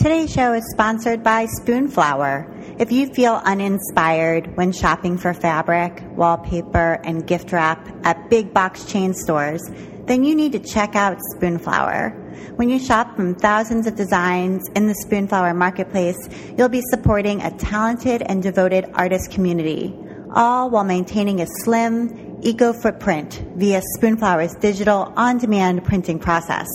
Today's show is sponsored by Spoonflower. If you feel uninspired when shopping for fabric, wallpaper, and gift wrap at big box chain stores, then you need to check out Spoonflower. When you shop from thousands of designs in the Spoonflower marketplace, you'll be supporting a talented and devoted artist community, all while maintaining a slim, eco footprint via Spoonflower's digital on demand printing process.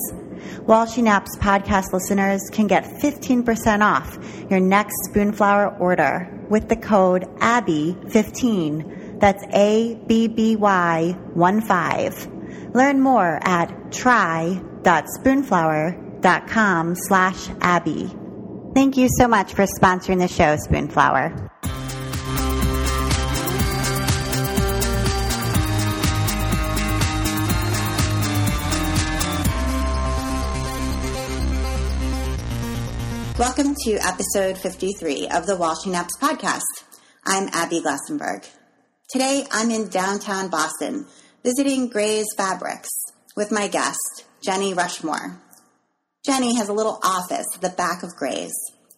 While She Naps podcast listeners can get 15% off your next Spoonflower order with the code ABBY15. That's A B B Y 1 5. Learn more at try.spoonflower.com slash Abby. Thank you so much for sponsoring the show, Spoonflower. Welcome to episode 53 of the While She Naps podcast. I'm Abby Glassenberg. Today I'm in downtown Boston visiting Grey's Fabrics with my guest, Jenny Rushmore. Jenny has a little office at the back of Grey's,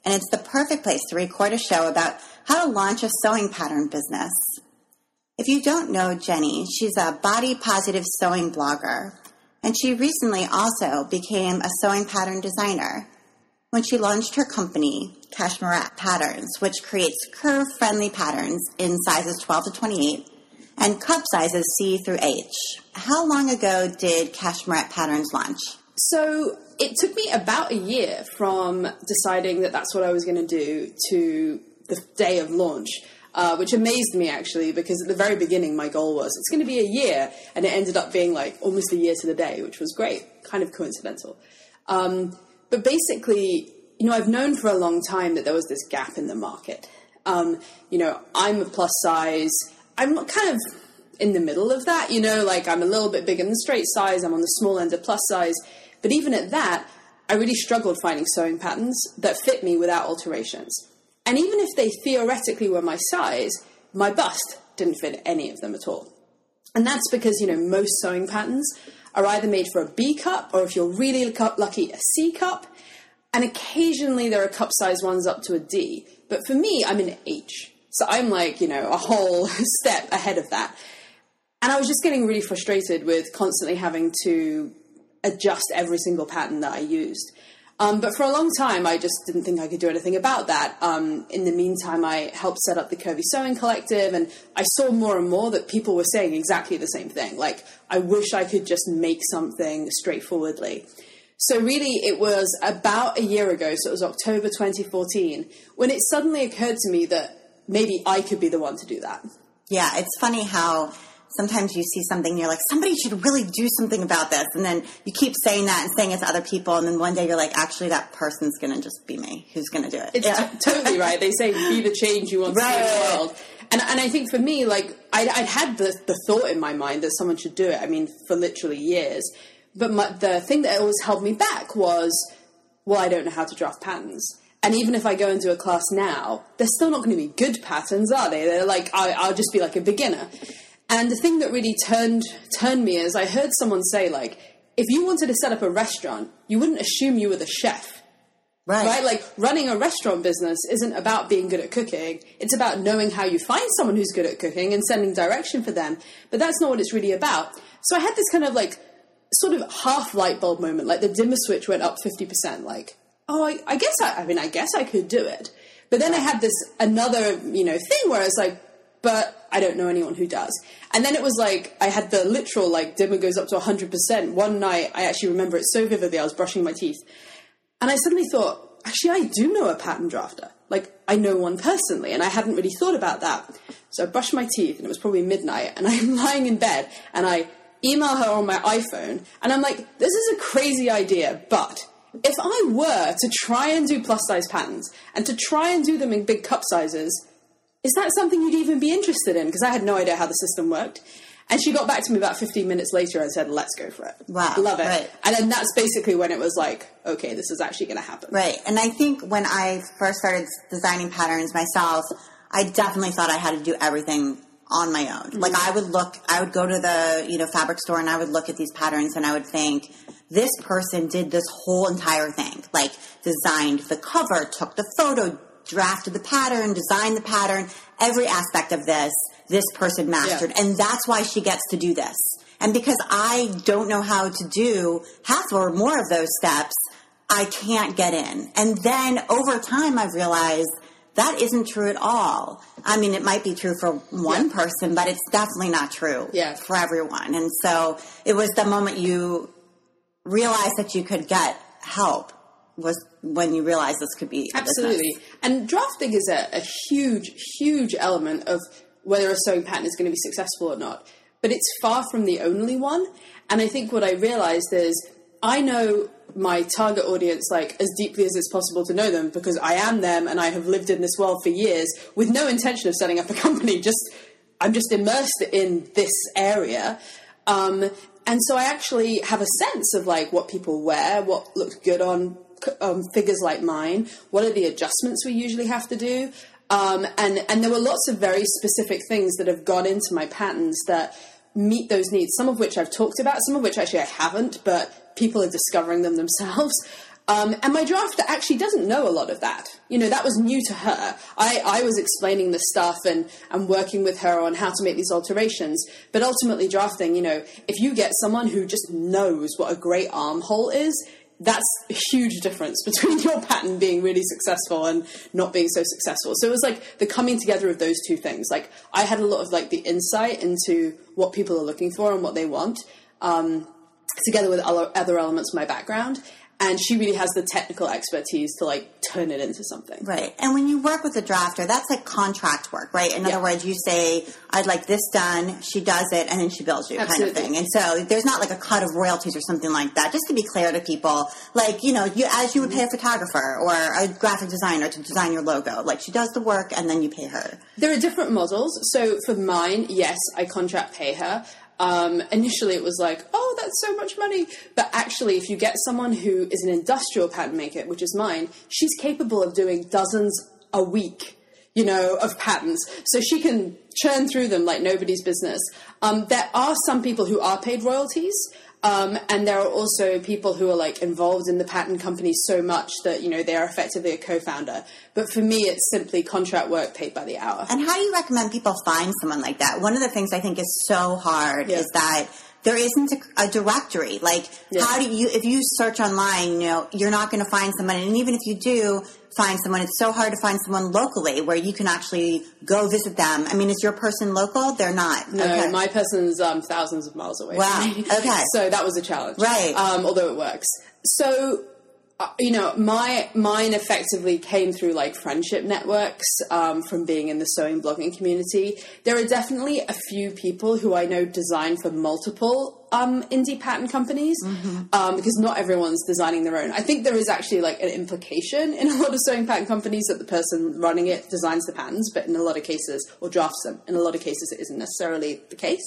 and it's the perfect place to record a show about how to launch a sewing pattern business. If you don't know Jenny, she's a body positive sewing blogger, and she recently also became a sewing pattern designer when she launched her company, Cashmerette Patterns, which creates curve friendly patterns in sizes 12 to 28 and cup sizes C through H. How long ago did Cashmerette Patterns launch? So it took me about a year from deciding that that's what I was going to do to the day of launch. Uh, which amazed me actually because at the very beginning my goal was it's going to be a year and it ended up being like almost a year to the day which was great kind of coincidental um, but basically, you know, I've known for a long time that there was this gap in the market. Um, you know, I'm a plus size. I'm kind of in the middle of that, you know, like I'm a little bit big in the straight size, I'm on the small end of plus size. But even at that, I really struggled finding sewing patterns that fit me without alterations. And even if they theoretically were my size, my bust didn't fit any of them at all. And that's because, you know, most sewing patterns are either made for a B cup or if you're really lucky, a C cup. And occasionally there are cup size ones up to a D. But for me, I'm an H. So I'm like, you know, a whole step ahead of that. And I was just getting really frustrated with constantly having to adjust every single pattern that I used. Um, but for a long time, I just didn't think I could do anything about that. Um, in the meantime, I helped set up the Curvy Sewing Collective, and I saw more and more that people were saying exactly the same thing. Like, I wish I could just make something straightforwardly. So, really, it was about a year ago, so it was October 2014, when it suddenly occurred to me that maybe I could be the one to do that. Yeah, it's funny how sometimes you see something and you're like, somebody should really do something about this. And then you keep saying that and saying it to other people. And then one day you're like, actually, that person's going to just be me who's going to do it. It's yeah. t- totally right. They say be the change you want right. to see in the world. And, and I think for me, like, I'd, I'd had the, the thought in my mind that someone should do it. I mean, for literally years. But my, the thing that always held me back was, well, I don't know how to draft patterns. And even if I go into a class now, they're still not going to be good patterns, are they? They're like, I, I'll just be like a beginner. And the thing that really turned turned me is I heard someone say like, if you wanted to set up a restaurant, you wouldn't assume you were the chef. Right. right. Like running a restaurant business isn't about being good at cooking. It's about knowing how you find someone who's good at cooking and sending direction for them. But that's not what it's really about. So I had this kind of like sort of half light bulb moment, like the dimmer switch went up 50%. Like, oh, I, I guess I, I mean, I guess I could do it. But then I had this another, you know, thing where it's like, but I don't know anyone who does. And then it was like I had the literal like dimmer goes up to 100%. One night I actually remember it so vividly. I was brushing my teeth. And I suddenly thought, actually I do know a pattern drafter. Like I know one personally and I hadn't really thought about that. So I brushed my teeth and it was probably midnight and I'm lying in bed and I email her on my iPhone and I'm like, this is a crazy idea, but if I were to try and do plus size patterns and to try and do them in big cup sizes, is that something you'd even be interested in? Because I had no idea how the system worked. And she got back to me about 15 minutes later and said, let's go for it. Wow. Love it. Right. And then that's basically when it was like, okay, this is actually going to happen. Right. And I think when I first started designing patterns myself, I definitely thought I had to do everything on my own. Mm-hmm. Like I would look, I would go to the, you know, fabric store and I would look at these patterns and I would think, this person did this whole entire thing, like designed the cover, took the photo, drafted the pattern, designed the pattern, every aspect of this, this person mastered. Yeah. And that's why she gets to do this. And because I don't know how to do half or more of those steps, I can't get in. And then over time, I've realized that isn't true at all. I mean, it might be true for one Yeah. person, but it's definitely not true Yeah. for everyone. And so it was the moment you realized that you could get help was when you realized this could be. Absolutely. And drafting is a, a huge, huge element of whether a sewing pattern is going to be successful or not. But it's far from the only one. And I think what I realized is I know my target audience like as deeply as it's possible to know them because I am them and I have lived in this world for years with no intention of setting up a company. Just I'm just immersed in this area. Um, and so I actually have a sense of like what people wear, what looks good on um, figures like mine, what are the adjustments we usually have to do. Um, and, and there were lots of very specific things that have gone into my patterns that meet those needs, some of which I've talked about, some of which actually I haven't, but people are discovering them themselves. Um, and my drafter actually doesn't know a lot of that. You know, that was new to her. I, I was explaining the stuff and, and working with her on how to make these alterations. But ultimately, drafting, you know, if you get someone who just knows what a great armhole is, that's a huge difference between your pattern being really successful and not being so successful. So it was like the coming together of those two things. Like I had a lot of like the insight into what people are looking for and what they want, um, together with other other elements of my background. And she really has the technical expertise to like turn it into something. Right. And when you work with a drafter, that's like contract work, right? In Yeah. other words, you say, I'd like this done, she does it, and then she bills you kind of thing. And so there's not like a cut of royalties or something like that. Just to be clear to people, like, you know, you as you would pay a photographer or a graphic designer to design your logo. Like she does the work and then you pay her. There are different models. So for mine, yes, I contract pay her. Um, initially, it was like, oh, that's so much money. But actually, if you get someone who is an industrial pattern maker, which is mine, she's capable of doing dozens a week, you know, of patterns. So she can churn through them like nobody's business. Um, there are some people who are paid royalties. Um, and there are also people who are like involved in the patent company so much that you know they are effectively a co-founder. But for me, it's simply contract work paid by the hour. And how do you recommend people find someone like that? One of the things I think is so hard Yeah. is that there isn't a, a directory. Like, Yeah. how do you, if you search online, you know, you're not going to find someone. And even if you do find someone, it's so hard to find someone locally where you can actually go visit them. I mean, is your person local? They're not. No, Okay. my person's um, thousands of miles away. Wow. Okay. So that was a challenge, Right. Um, although it works. So, you know, my mine effectively came through like friendship networks um, from being in the sewing blogging community. There are definitely a few people who I know design for multiple um, indie patent companies um, because not everyone's designing their own. I think there is actually like an implication in a lot of sewing patent companies that the person running it designs the patterns, but in a lot of cases, or drafts them. In a lot of cases, it isn't necessarily the case.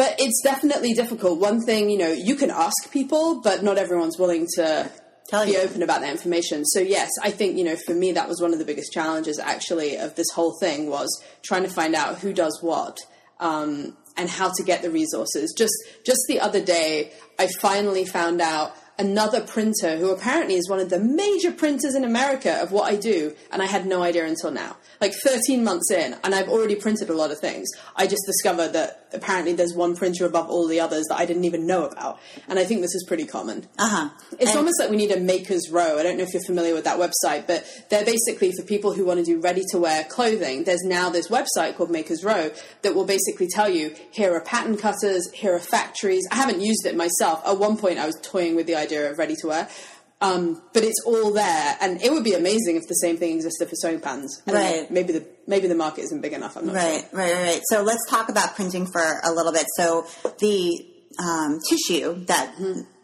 But it's definitely difficult. One thing, you know, you can ask people, but not everyone's willing to Tell be you. open about that information. So yes, I think, you know, for me that was one of the biggest challenges actually of this whole thing was trying to find out who does what. Um, and how to get the resources. Just just the other day, I finally found out another printer who apparently is one of the major printers in America of what I do, and I had no idea until now. Like 13 months in, and I've already printed a lot of things. I just discovered that apparently there's one printer above all the others that I didn't even know about, and I think this is pretty common. Uh huh. It's almost like we need a maker's row. I don't know if you're familiar with that website, but they're basically for people who want to do ready to wear clothing. There's now this website called Maker's Row that will basically tell you here are pattern cutters, here are factories. I haven't used it myself. At one point, I was toying with the idea of ready to wear. Um, but it's all there, and it would be amazing if the same thing existed for sewing patterns. I don't know, Right. maybe the maybe the market isn't big enough. I'm not Right, sure. right, right, right. So let's talk about printing for a little bit. So the um, tissue that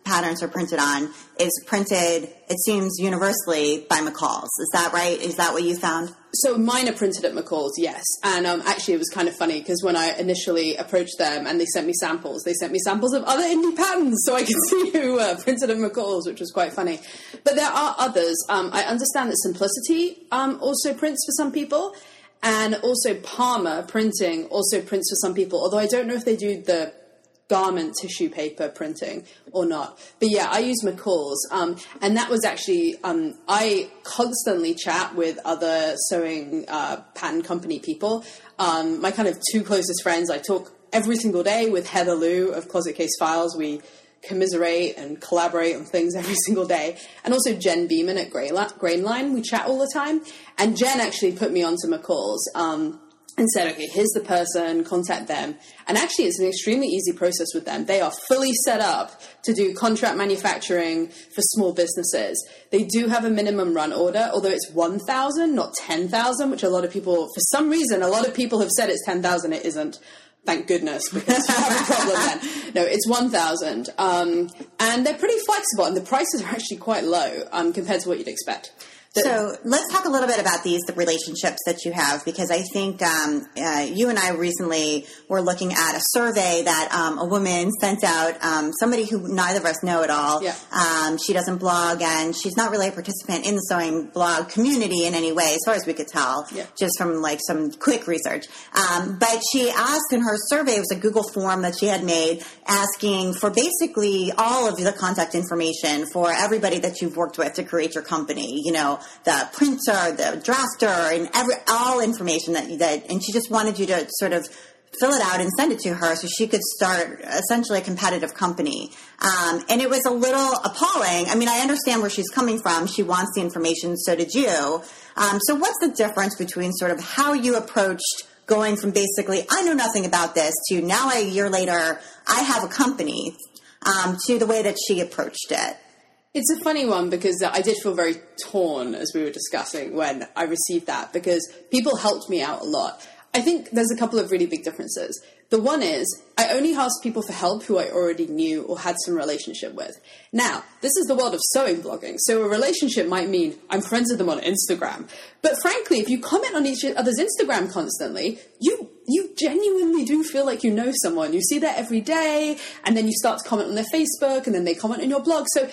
patterns are printed on is printed, it seems, universally by McCall's. Is that right? Is that what you found? So mine are printed at McCall's, yes. And um, actually, it was kind of funny because when I initially approached them and they sent me samples, they sent me samples of other indie patterns so I could see who were printed at McCall's, which was quite funny. But there are others. Um, I understand that Simplicity um, also prints for some people, and also Palmer printing also prints for some people. Although I don't know if they do the garment tissue paper printing or not. But yeah, I use McCall's, um, and that was actually um, I constantly chat with other sewing uh, pattern company people. Um, my kind of two closest friends, I talk every single day with Heather Lou of Closet Case Files. We commiserate and collaborate on things every single day. And also Jen Beeman at Grainline, we chat all the time. And Jen actually put me onto McCall's. Um, and said, okay, here's the person, contact them. And actually, it's an extremely easy process with them. They are fully set up to do contract manufacturing for small businesses. They do have a minimum run order, although it's 1,000, not 10,000, which a lot of people, for some reason, a lot of people have said it's 10,000. It isn't. Thank goodness, because you have a problem then. No, it's 1,000. Um, and they're pretty flexible, and the prices are actually quite low um, compared to what you'd expect so let's talk a little bit about these the relationships that you have because I think um, uh, you and I recently were looking at a survey that um, a woman sent out. Um, somebody who neither of us know at all. Yeah. Um, she doesn't blog and she's not really a participant in the sewing blog community in any way, as far as we could tell, yeah. just from like some quick research. Um, but she asked in her survey, it was a Google form that she had made, asking for basically all of the contact information for everybody that you've worked with to create your company. You know the printer, the drafter, and every all information that that. And she just wanted you to sort of fill it out and send it to her so she could start essentially a competitive company. Um, and it was a little appalling. I mean, I understand where she's coming from. She wants the information, so did you. Um, so, what's the difference between sort of how you approached going from basically, I know nothing about this, to now a year later, I have a company, um, to the way that she approached it? It's a funny one because I did feel very torn as we were discussing when I received that because people helped me out a lot. I think there's a couple of really big differences. The one is I only asked people for help who I already knew or had some relationship with. Now, this is the world of sewing blogging, so a relationship might mean I'm friends with them on Instagram. But frankly, if you comment on each other's Instagram constantly, you you genuinely do feel like you know someone. You see that every day, and then you start to comment on their Facebook, and then they comment on your blog. So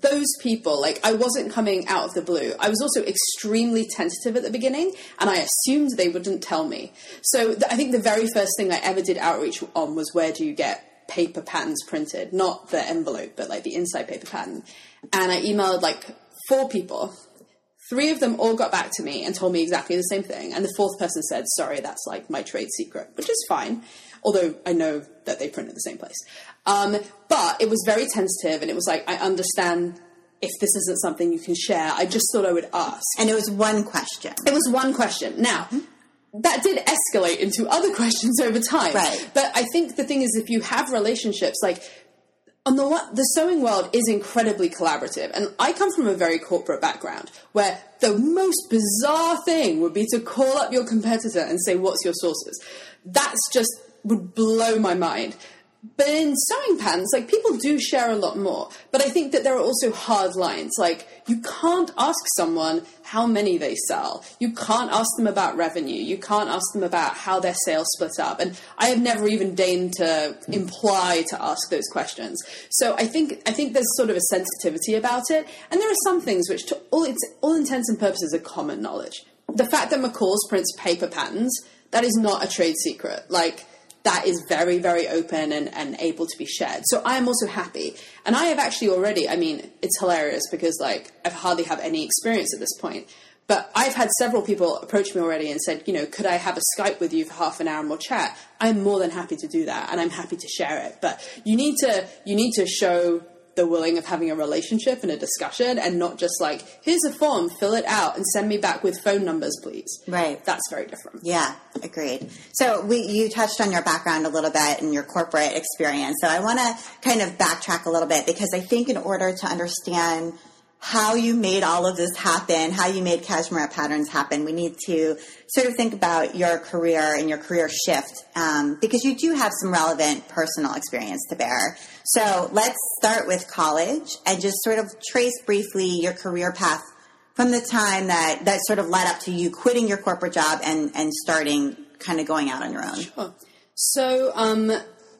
those people, like I wasn't coming out of the blue. I was also extremely tentative at the beginning, and I assumed they wouldn't tell me. So th- I think the very first thing I ever did outreach on was where do you get paper patterns printed, not the envelope, but like the inside paper pattern. And I emailed like four people. Three of them all got back to me and told me exactly the same thing. And the fourth person said, sorry, that's like my trade secret, which is fine. Although I know that they print at the same place. Um, but it was very tentative, and it was like, I understand if this isn't something you can share. I just thought I would ask. And it was one question. It was one question. Now, that did escalate into other questions over time. Right. But I think the thing is, if you have relationships, like, on the one, the sewing world is incredibly collaborative, and I come from a very corporate background where the most bizarre thing would be to call up your competitor and say, "What's your sources?" That's just would blow my mind. But in sewing patterns, like people do share a lot more. But I think that there are also hard lines. Like you can't ask someone how many they sell. You can't ask them about revenue. You can't ask them about how their sales split up. And I have never even deigned to imply to ask those questions. So I think I think there's sort of a sensitivity about it. And there are some things which, to all its all intents and purposes, are common knowledge. The fact that McCall's prints paper patterns that is not a trade secret. Like that is very, very open and, and able to be shared. So I am also happy. And I have actually already, I mean, it's hilarious because like I've hardly have any experience at this point. But I've had several people approach me already and said, you know, could I have a Skype with you for half an hour and we'll chat? I'm more than happy to do that and I'm happy to share it. But you need to you need to show the willing of having a relationship and a discussion and not just like here's a form fill it out and send me back with phone numbers please. Right. That's very different. Yeah agreed. So we you touched on your background a little bit and your corporate experience. So i want to kind of backtrack a little bit because i think in order to understand how you made all of this happen, how you made Cashmerette Patterns happen. We need to sort of think about your career and your career shift um, because you do have some relevant personal experience to bear. So let's start with college and just sort of trace briefly your career path from the time that that sort of led up to you quitting your corporate job and and starting kind of going out on your own. Sure. So um,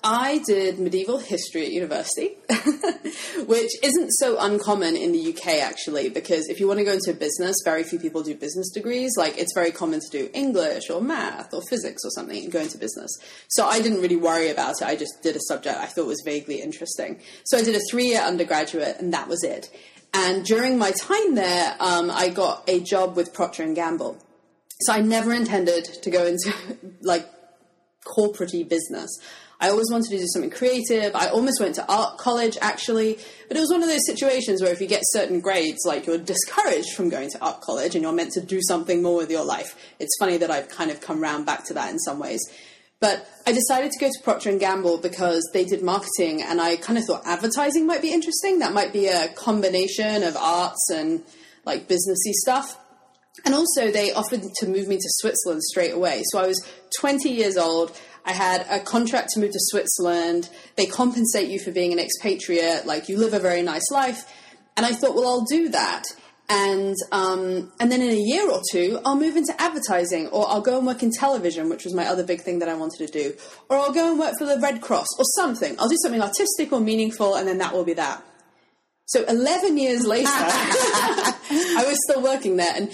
I did medieval history at university, which isn't so uncommon in the UK actually, because if you want to go into business, very few people do business degrees. Like it's very common to do English or math or physics or something and go into business. So I didn't really worry about it. I just did a subject I thought was vaguely interesting. So I did a three year undergraduate and that was it. And during my time there, um, I got a job with Procter and Gamble. So I never intended to go into like corporate business. I always wanted to do something creative. I almost went to art college actually, but it was one of those situations where if you get certain grades, like you're discouraged from going to art college and you're meant to do something more with your life. It's funny that I've kind of come round back to that in some ways. But I decided to go to Procter and Gamble because they did marketing, and I kind of thought advertising might be interesting. That might be a combination of arts and like businessy stuff. And also, they offered to move me to Switzerland straight away. So I was 20 years old. I had a contract to move to Switzerland. They compensate you for being an expatriate, like you live a very nice life. And I thought, well, I'll do that. And um, and then in a year or two, I'll move into advertising, or I'll go and work in television, which was my other big thing that I wanted to do, or I'll go and work for the Red Cross or something. I'll do something artistic or meaningful, and then that will be that. So 11 years later, I was still working there, and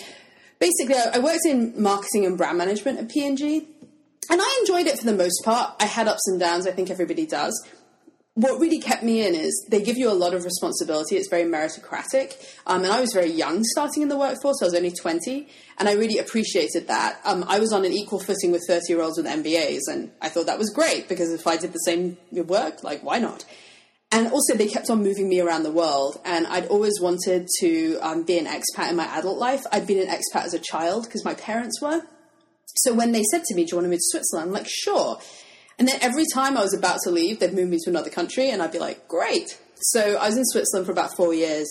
basically, I worked in marketing and brand management at P&G, and I enjoyed it for the most part. I had ups and downs, I think everybody does. What really kept me in is they give you a lot of responsibility. It's very meritocratic. Um, and I was very young starting in the workforce. I was only 20. And I really appreciated that. Um, I was on an equal footing with 30 year olds with MBAs. And I thought that was great because if I did the same work, like, why not? and also they kept on moving me around the world and i'd always wanted to um, be an expat in my adult life i'd been an expat as a child because my parents were so when they said to me do you want to move to switzerland? I'm like sure. And then every time i was about to leave they'd move me to another country and i'd be like great. So i was in switzerland for about four years.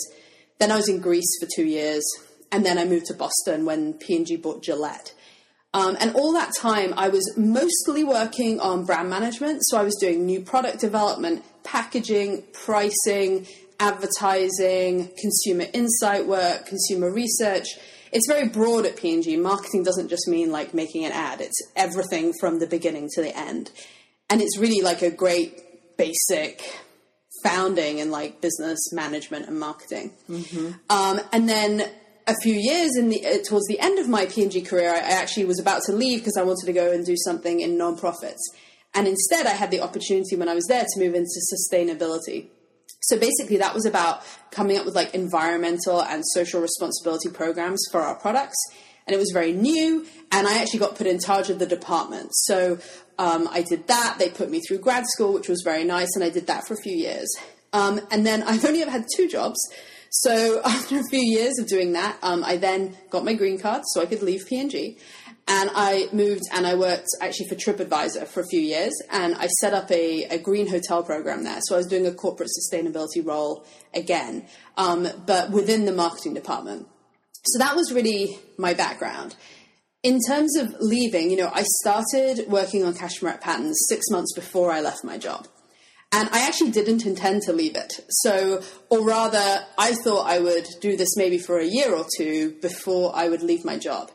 Then i was in greece for two years and then i moved to boston when p&g bought gillette. Um, and all that time, I was mostly working on brand management. So I was doing new product development, packaging, pricing, advertising, consumer insight work, consumer research. It's very broad at P&G. Marketing doesn't just mean like making an ad. It's everything from the beginning to the end. And it's really like a great basic founding in like business management and marketing. Mm-hmm. Um, and then a few years in the uh, towards the end of my P&G career, I, I actually was about to leave because I wanted to go and do something in nonprofits. And instead, I had the opportunity when I was there to move into sustainability. So basically, that was about coming up with like environmental and social responsibility programs for our products. And it was very new, and I actually got put in charge of the department. So um, I did that. They put me through grad school, which was very nice, and I did that for a few years. Um, and then I've only ever had two jobs. So after a few years of doing that, um, I then got my green card so I could leave P&G. And I moved and I worked actually for TripAdvisor for a few years. And I set up a, a green hotel program there. So I was doing a corporate sustainability role again, um, but within the marketing department. So that was really my background. In terms of leaving, you know, I started working on Cashmerette Patterns six months before I left my job. And I actually didn't intend to leave it. So, or rather, I thought I would do this maybe for a year or two before I would leave my job.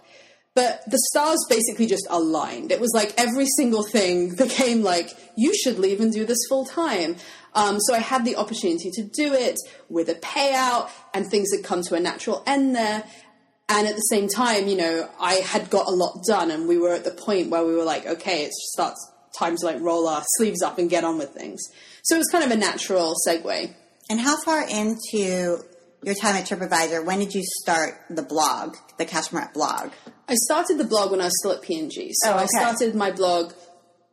But the stars basically just aligned. It was like every single thing became like, you should leave and do this full time. Um, so I had the opportunity to do it with a payout and things had come to a natural end there. And at the same time, you know, I had got a lot done and we were at the point where we were like, okay, it starts time to like roll our sleeves up and get on with things. So it was kind of a natural segue. And how far into your time at TripAdvisor, when did you start the blog, the Cashmerette blog? I started the blog when I was still at P&G. So oh, okay. I started my blog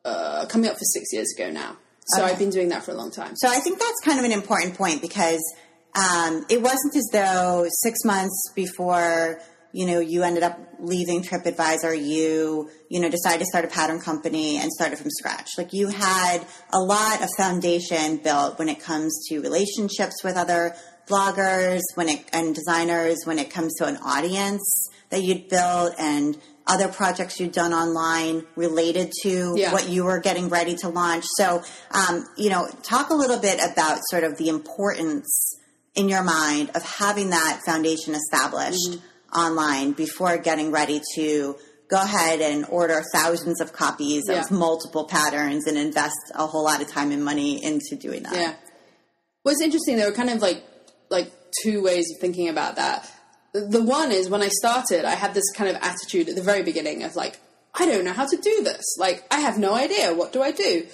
uh, coming up for six years ago now. So okay. I've been doing that for a long time. So I think that's kind of an important point because um, it wasn't as though six months before you know, you ended up leaving TripAdvisor, you, you know, decided to start a pattern company and started from scratch. Like you had a lot of foundation built when it comes to relationships with other bloggers, when it, and designers, when it comes to an audience that you'd built and other projects you'd done online related to yeah. what you were getting ready to launch. So, um, you know, talk a little bit about sort of the importance in your mind of having that foundation established. Mm-hmm online before getting ready to go ahead and order thousands of copies Yeah. of multiple patterns and invest a whole lot of time and money into doing that. Yeah. It's interesting. Were kind of like like two ways of thinking about that. The one is when I started, I had this kind of attitude at the very beginning of like, I don't know how to do this. Like, I have no idea. What do I do?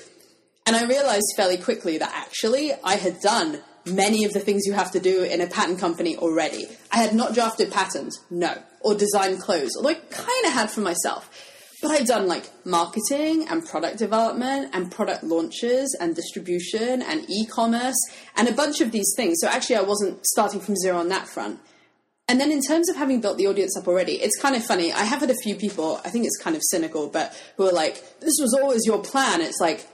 And I realized fairly quickly that actually I had done many of the things you have to do in a patent company already. I had not drafted patents, no, or designed clothes, although I kind of had for myself. But I've done like marketing and product development and product launches and distribution and e commerce and a bunch of these things. So actually, I wasn't starting from zero on that front. And then in terms of having built the audience up already, it's kind of funny. I have had a few people, I think it's kind of cynical, but who are like, this was always your plan. It's like,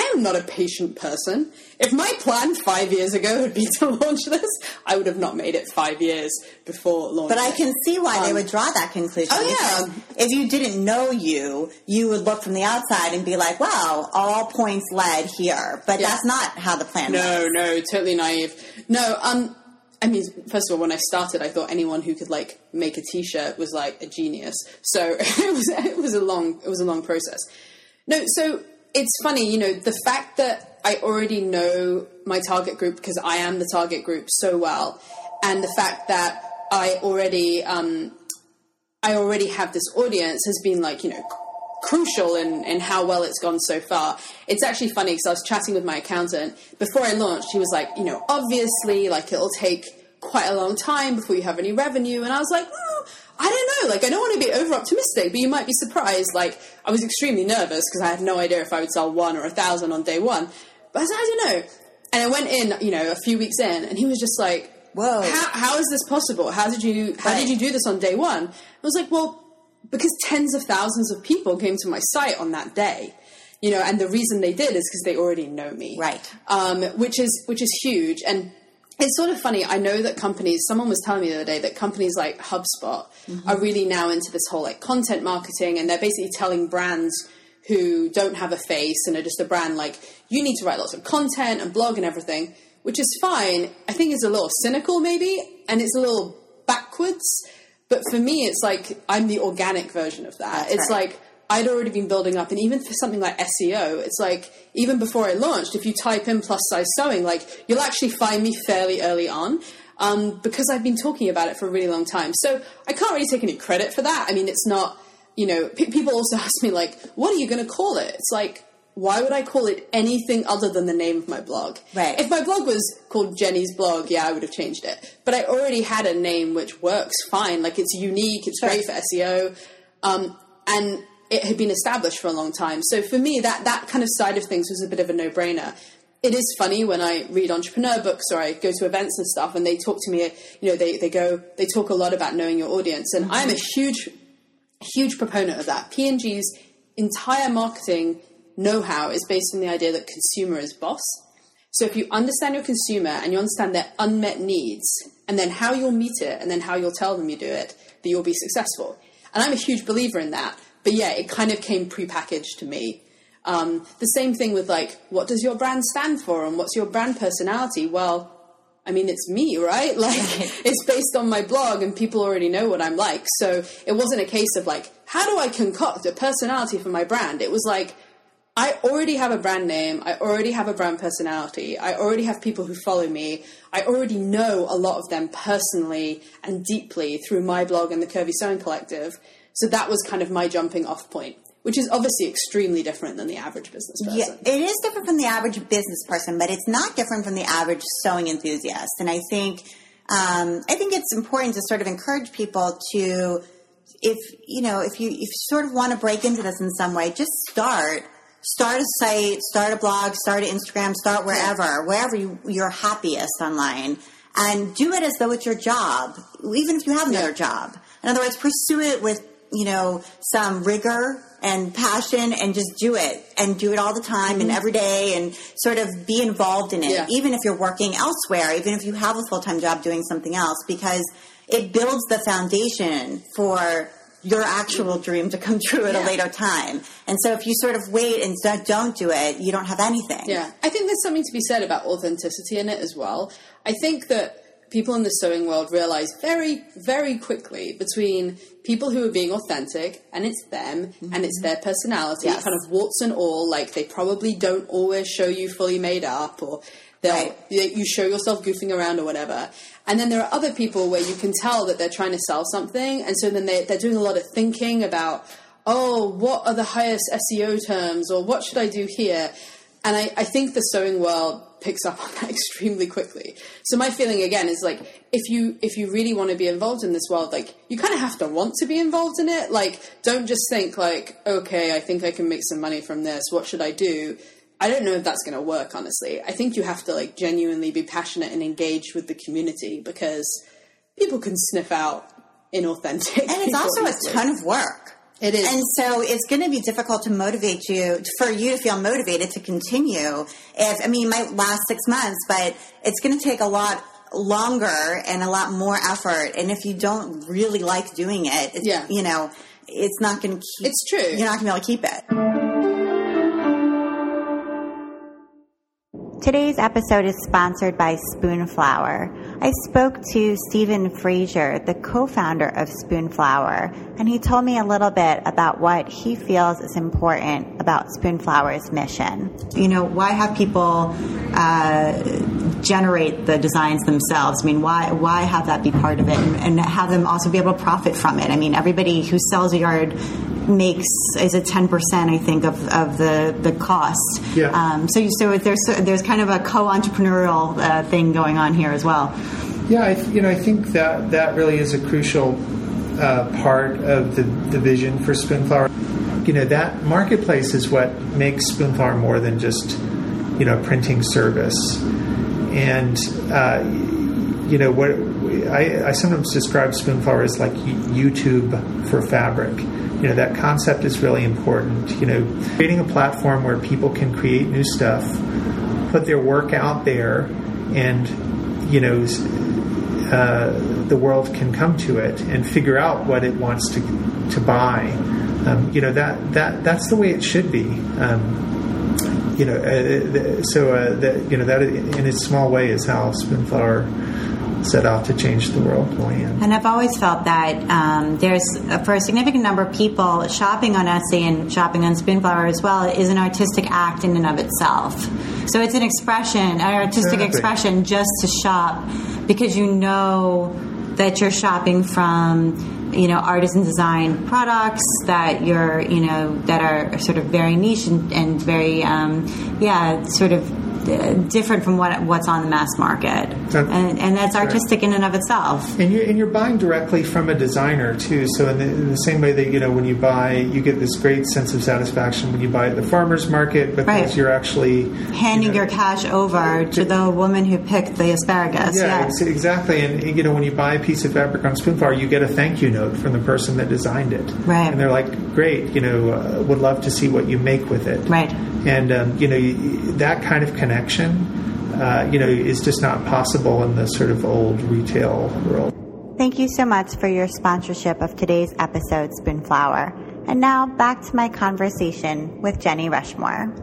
I am not a patient person. If my plan five years ago would be to launch this, I would have not made it five years before launching. But I can see why they Um, would draw that conclusion. oh, yeah. If you didn't know you, you would look from the outside and be like, wow, all points led here. But Yeah. that's not how the plan No, no, totally naive. No, um, I mean, first of all, when I started, I thought anyone who could like make a T-shirt was like a genius. So it was it was a long it was a long process. No, so it's funny, you know, the fact that I already know my target group because I am the target group so well, and the fact that I already um, I already have this audience has been like, you know, crucial in, in how well it's gone so far. It's actually funny because I was chatting with my accountant before I launched. He was like, you know, obviously, like it'll take quite a long time before you have any revenue. And I was like, "Mm, I don't know. Like, I don't want to be over optimistic, but you might be surprised. Like, I was extremely nervous because I had no idea if I would sell one or a thousand on day one. But I said, I don't know. And I went in, you know, a few weeks in, and he was just like, Whoa. how, how is this possible? How did you how Right. did you do this on day one? I was like, well, because tens of thousands of people came to my site on that day, you know, and the reason they did is because they already know me, Right. Um, which is which is huge, and it's sort of funny. I know that companies. Someone was telling me the other day that companies like HubSpot are mm-hmm. really now into this whole like content marketing, and they're basically telling brands who don't have a face and are just a brand like you need to write lots of content and blog and everything, which is fine. I think it's a little cynical maybe, and it's a little backwards. But for me, it's like I'm the organic version of that. That's it's right. like I'd already been building up, and even for something like SEO, it's like even before I launched, if you type in plus size sewing, like you'll actually find me fairly early on. Um, because I've been talking about it for a really long time. So I can't really take any credit for that. I mean, it's not, you know, pe people also ask me, like, what are you going to call it? It's like, why would I call it anything other than the name of my blog? Right. If my blog was called Jenny's blog, yeah, I would have changed it. But I already had a name which works fine. Like it's unique, it's great for SEO, um, and it had been established for a long time. So for me, that that kind of side of things was a bit of a no brainer. It is funny when I read entrepreneur books or I go to events and stuff, and they talk to me. You know, they they go they talk a lot about knowing your audience, and I'm a huge huge proponent of that. P&G's entire marketing know-how is based on the idea that consumer is boss. So if you understand your consumer and you understand their unmet needs, and then how you'll meet it, and then how you'll tell them you do it, that you'll be successful. And I'm a huge believer in that. But yeah, it kind of came prepackaged to me. Um, the same thing with like, what does your brand stand for, and what's your brand personality? Well, I mean, it's me, right? Like, it's based on my blog, and people already know what I'm like. So it wasn't a case of like, how do I concoct a personality for my brand? It was like, I already have a brand name. I already have a brand personality. I already have people who follow me. I already know a lot of them personally and deeply through my blog and the Curvy Sewing Collective. So that was kind of my jumping off point, which is obviously extremely different than the average business person. Yeah, it is different from the average business person, but it's not different from the average sewing enthusiast. And I think, um, I think it's important to sort of encourage people to, if you know, if you if you sort of want to break into this in some way, just start. Start a site, start a blog, start an Instagram, start wherever, wherever you, you're happiest online, and do it as though it's your job, even if you have another Yeah. job. In other words, pursue it with you know some rigor and passion, and just do it and do it all the time and mm-hmm. every day, and sort of be involved in it, Yeah. even if you're working elsewhere, even if you have a full time job doing something else, because it builds the foundation for your actual mm-hmm. dream to come true at a later time. And so if you sort of wait and don't do it, you don't have anything. Yeah, I think there's something to be said about authenticity in it as well. I think that people in the sewing world realize very, very quickly between people who are being authentic and it's them mm-hmm. and it's their personality, yes. kind of warts and all. Like they probably don't always show you fully made up or right. you show yourself goofing around or whatever. And then there are other people where you can tell that they're trying to sell something, and so then they, they're doing a lot of thinking about, oh, what are the highest SEO terms or what should I do here? And I, I think the sewing world picks up on that extremely quickly. So my feeling again is like if you if you really want to be involved in this world, like you kind of have to want to be involved in it. Like don't just think like okay, I think I can make some money from this. What should I do? I don't know if that's going to work honestly. I think you have to like genuinely be passionate and engaged with the community because people can sniff out inauthentic. And it's also easily. a ton of work. It is. And so it's going to be difficult to motivate you, for you to feel motivated to continue. If, I mean, it might last six months, but it's going to take a lot longer and a lot more effort. And if you don't really like doing it, yeah. you know, it's not going to keep. It's true. You're not going to be able to keep it. Today's episode is sponsored by Spoonflower. I spoke to Stephen Fraser, the co-founder of Spoonflower, and he told me a little bit about what he feels is important about Spoonflower's mission. You know, why have people uh, generate the designs themselves? I mean, why why have that be part of it, and, and have them also be able to profit from it? I mean, everybody who sells a yard makes is it ten percent I think of, of the the cost. Yeah. Um, so so there's there's kind of a co-entrepreneurial uh, thing going on here as well. Yeah, I, you know I think that that really is a crucial uh, part of the, the vision for Spoonflower. You know that marketplace is what makes Spoonflower more than just you know a printing service, and uh, you know what I, I sometimes describe Spoonflower as like YouTube for fabric you know that concept is really important. You know creating a platform where people can create new stuff put their work out there and you know uh, the world can come to it and figure out what it wants to to buy. Um, you know that that that's the way it should be. Um, you know uh, so uh, that you know that in its small way is how Spoonflower set out to change the world And I've always felt that um, there's, for a significant number of people, shopping on Etsy and shopping on Spoonflower as well is an artistic act in and of itself. So it's an expression, an artistic exactly. expression just to shop because you know that you're shopping from you know artisan design products that you're you know that are sort of very niche and, and very um, yeah sort of different from what what's on the mass market, and, and, that's artistic right. in and of itself. And you're, and you're buying directly from a designer too. So in the, in the, same way that you know when you buy, you get this great sense of satisfaction when you buy at the farmers market because right. you're actually handing you know, your cash over to the woman who picked the asparagus. Yeah, exactly. And you know when you buy a piece of fabric on Spoonflower, you get a thank you note from the person that designed it. Right. And they're like, great. You know, uh, would love to see what you make with it. Right. And um, you know that kind of connection connection, uh, you know, is just not possible in the sort of old retail world. Thank you so much for your sponsorship of today's episode, Spoonflower. And now back to my conversation with Jenny Rushmore.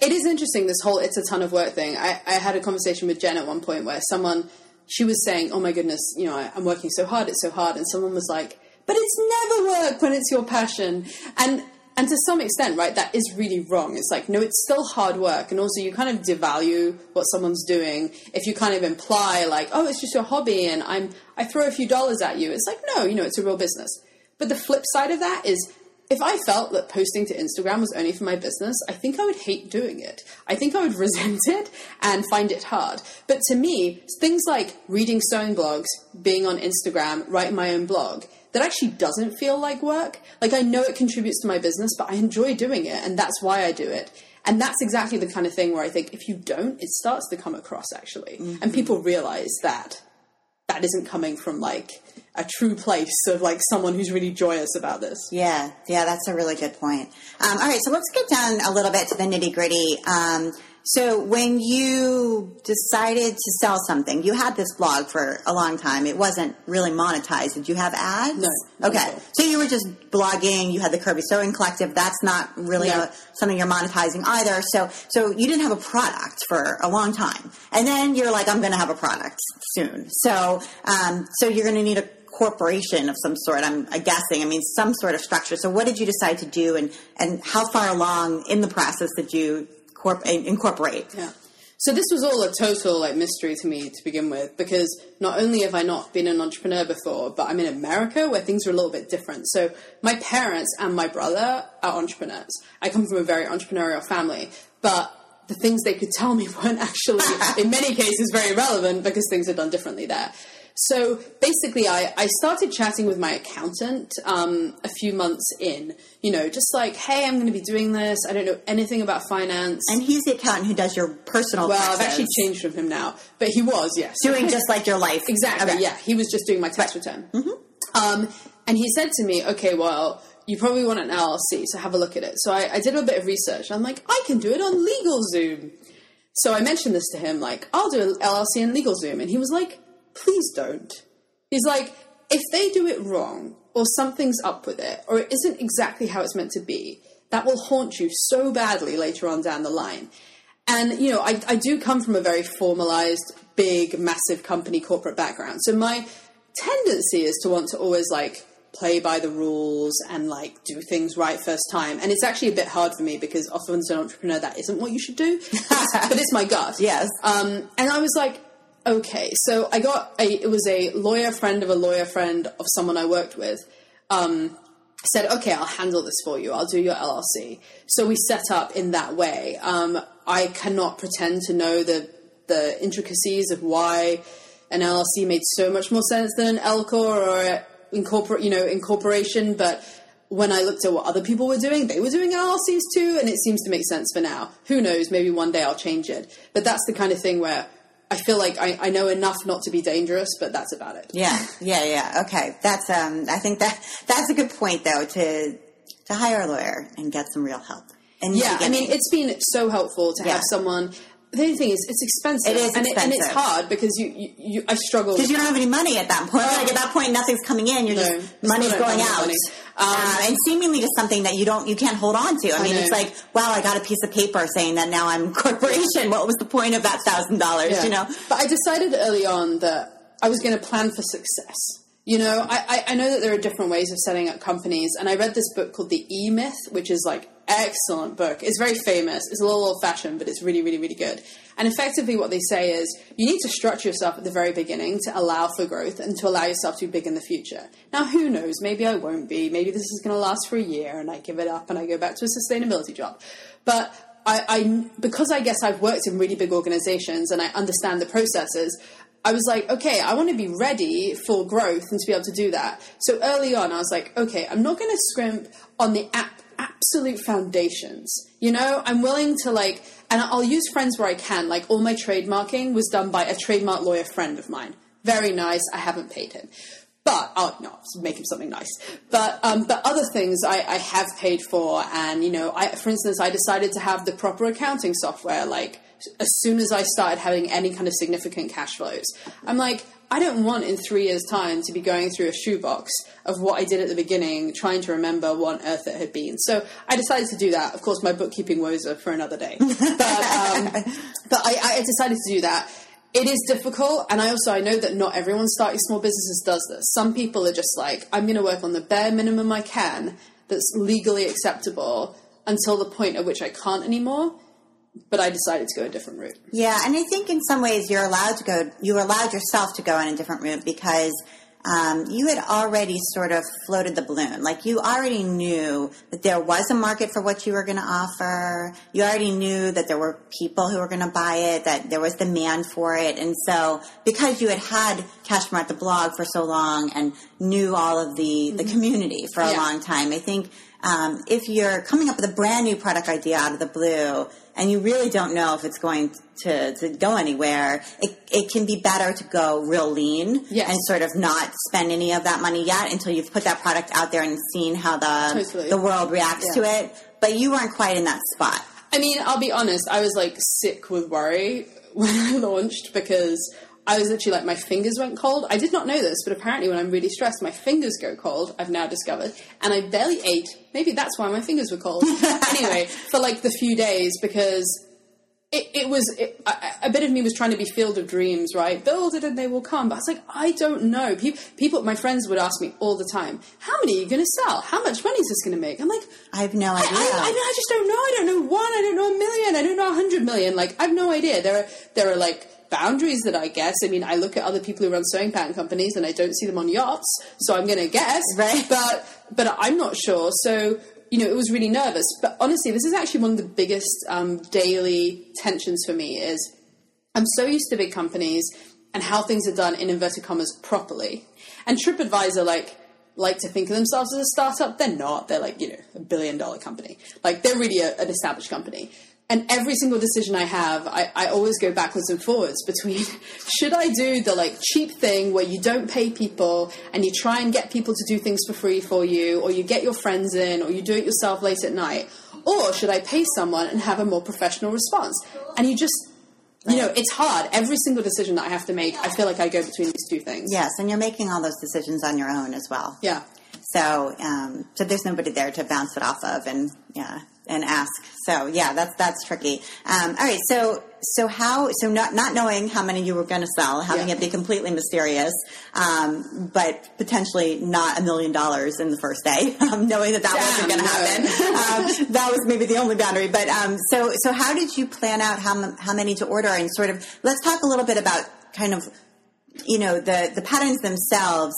It is interesting, this whole it's a ton of work thing. I, I had a conversation with Jen at one point where someone, she was saying, oh my goodness, you know, I, I'm working so hard, it's so hard. And someone was like, but it's never work when it's your passion. And and to some extent, right, that is really wrong. It's like, no, it's still hard work. And also, you kind of devalue what someone's doing if you kind of imply, like, oh, it's just your hobby and I'm, I throw a few dollars at you. It's like, no, you know, it's a real business. But the flip side of that is if I felt that posting to Instagram was only for my business, I think I would hate doing it. I think I would resent it and find it hard. But to me, things like reading sewing blogs, being on Instagram, writing my own blog, that actually doesn't feel like work. Like I know it contributes to my business, but I enjoy doing it, and that's why I do it. And that's exactly the kind of thing where I think if you don't, it starts to come across actually, mm-hmm. and people realize that that isn't coming from like a true place of like someone who's really joyous about this. Yeah, yeah, that's a really good point. Um, all right, so let's get down a little bit to the nitty gritty. Um, So when you decided to sell something, you had this blog for a long time. It wasn't really monetized. Did you have ads? No, Okay. all. So you were just blogging. You had the Curvy Sewing Collective. That's not really No. a, something you're monetizing either. So so you didn't have a product for a long time, and then you're like, I'm going to have a product soon. So um, so you're going to need a corporation of some sort. I'm guessing. I mean, some sort of structure. So what did you decide to do, and and how far along in the process did you corp- incorporate? Yeah. So this was all a total like mystery to me to begin with because not only have I not been an entrepreneur before, but I'm in America where things are a little bit different. So my parents and my brother are entrepreneurs. I come from a very entrepreneurial family, but the things they could tell me weren't actually in many cases very relevant because things are done differently there. So basically, I, I started chatting with my accountant um, a few months in, you know, just like, hey, I'm going to be doing this. I don't know anything about finance. And he's the accountant who does your personal. Well, I've actually changed from him now, but he was, yes. doing just like your life. exactly, Okay. yeah. He was just doing my tax return. Um, and he said to me, okay, well, you probably want an LLC, so have a look at it. So I, I did a bit of research. I'm like, I can do it on LegalZoom. So I mentioned this to him, like, I'll do an LLC in LegalZoom. And he was like, please don't. He's like, if they do it wrong, or something's up with it, or it isn't exactly how it's meant to be, that will haunt you so badly later on down the line. And, you know, I, I do come from a very formalized, big, massive company corporate background. So my tendency is to want to always, like, play by the rules and, like, do things right first time. And it's actually a bit hard for me because often as an entrepreneur, that isn't what you should do. but it's my gut. Yes. Um, and I was like, okay. So I got a, it was a lawyer friend of a lawyer friend of someone I worked with. Um, said, okay, I'll handle this for you. I'll do your LLC. So we set up in that way. Um, I cannot pretend to know the the intricacies of why an LLC made so much more sense than an L corp or incorporate, you know, incorporation. But when I looked at what other people were doing, they were doing LLCs too, and it seems to make sense for now. Who knows? Maybe one day I'll change it. But that's the kind of thing where I feel like I, I know enough not to be dangerous, but that's about it. Yeah, yeah, yeah. Okay, that's um. I think that that's a good point though to to hire a lawyer and get some real help. And Yeah, I mean, it's been so helpful to Yeah. have someone. The only thing is, it's expensive. It is and, and it's hard because you, you, you I struggle. because you don't have any money at that point. Like at that point, nothing's coming in. You're No, just money's going out, money. Uh, and seemingly just something that you don't you can't hold on to. I, mean, know. it's like, wow, I got a piece of paper saying that now I'm a corporation. What was the point of that thousand dollars? You know? But I decided early on that I was going to plan for success. You know, I, I, know that there are different ways of setting up companies, and I read this book called The E Myth, which is like excellent book. It's very famous. It's a little old fashioned, but it's really, really, really good. And effectively, what they say is you need to structure yourself at the very beginning to allow for growth and to allow yourself to be big in the future. Now, who knows? Maybe I won't be. Maybe this is going to last for a year, and I give it up and I go back to a sustainability job. But I, I because I guess I've worked in really big organizations and I understand the processes. I was like, okay, I want to be ready for growth and to be able to do that. So early on, I was like, okay, I'm not going to scrimp on the ap- absolute foundations. You know, I'm willing to like, and I'll use friends where I can. Like all my trademarking was done by a trademark lawyer friend of mine. Very nice. I haven't paid him. But oh no, I'll make him something nice. But um, but other things I, I have paid for, and you know, I for instance, I decided to have the proper accounting software. Like as soon as I started having any kind of significant cash flows, I'm like, I don't want in three years' time to be going through a shoebox of what I did at the beginning, trying to remember what on earth it had been. So I decided to do that. Of course, my bookkeeping woes are for another day. But um, but I, I decided to do that. It is difficult, and I also I know that not everyone starting small businesses does this. Some people are just like, I'm going to work on the bare minimum I can that's legally acceptable until the point at which I can't anymore. But I decided to go a different route. Yeah, and I think in some ways you're allowed to go. You allowed yourself to go on a different route because um, you had already sort of floated the balloon. Like you already knew that there was a market for what you were going to offer. You already knew that there were people who were going to buy it. That there was demand for it, and so because you had had Cashmerette the blog for so long and knew all of the the community for a Yeah. long time, I think um, if you're coming up with a brand new product idea out of the blue and you really don't know if it's going to, to go anywhere, it, it can be better to go real lean Yes. and sort of not spend any of that money yet until you've put that product out there and seen how the Totally. the world reacts Yeah. to it. But you weren't quite in that spot. I mean, I'll be honest. I was like sick with worry when I launched because I was literally like my fingers went cold. I did not know this, but apparently when I'm really stressed, my fingers go cold. I've now discovered, and I barely ate. Maybe that's why my fingers were cold. anyway, for like the few days because it, it was it, a, a, bit of me was trying to be field of dreams, right? Build it and they will come. But I was like, I don't know. People, people, my friends would ask me all the time, "How many are you going to sell? How much money is this going to make?" I'm like, I have no idea. I, I, I, just don't know. I don't know one. I don't know a million. I don't know a hundred million. Like I have no idea. There are there are like boundaries that I guess. I mean, I look at other people who run sewing pattern companies and I don't see them on yachts, so I'm going to guess. Right. But but I'm not sure. So you know, it was really nervous. But honestly, this is actually one of the biggest um, daily tensions for me. Is I'm so used to big companies and how things are done in inverted commas properly, and TripAdvisor like like to think of themselves as a startup. They're not. They're like you know a billion dollar company. Like they're really a, an established company and every single decision I have, I, I, always go backwards and forwards between should I do the like cheap thing where you don't pay people and you try and get people to do things for free for you, or you get your friends in, or you do it yourself late at night, or should I pay someone and have a more professional response? And you just you know, it's hard. Every single decision that I have to make, I feel like I go between these two things. Yes, and you're making all those decisions on your own as well. Yeah. So, um, so there's nobody there to bounce it off of, and yeah, and ask. So yeah, that's that's tricky. Um, all right, so so how so not not knowing how many you were going to sell, having yeah. it be completely mysterious, um, but potentially not a million dollars in the first day, um, knowing that that wasn't going to happen. Um, that was maybe the only boundary. But um, so so how did you plan out how how many to order and sort of let's talk a little bit about kind of you know the the patterns themselves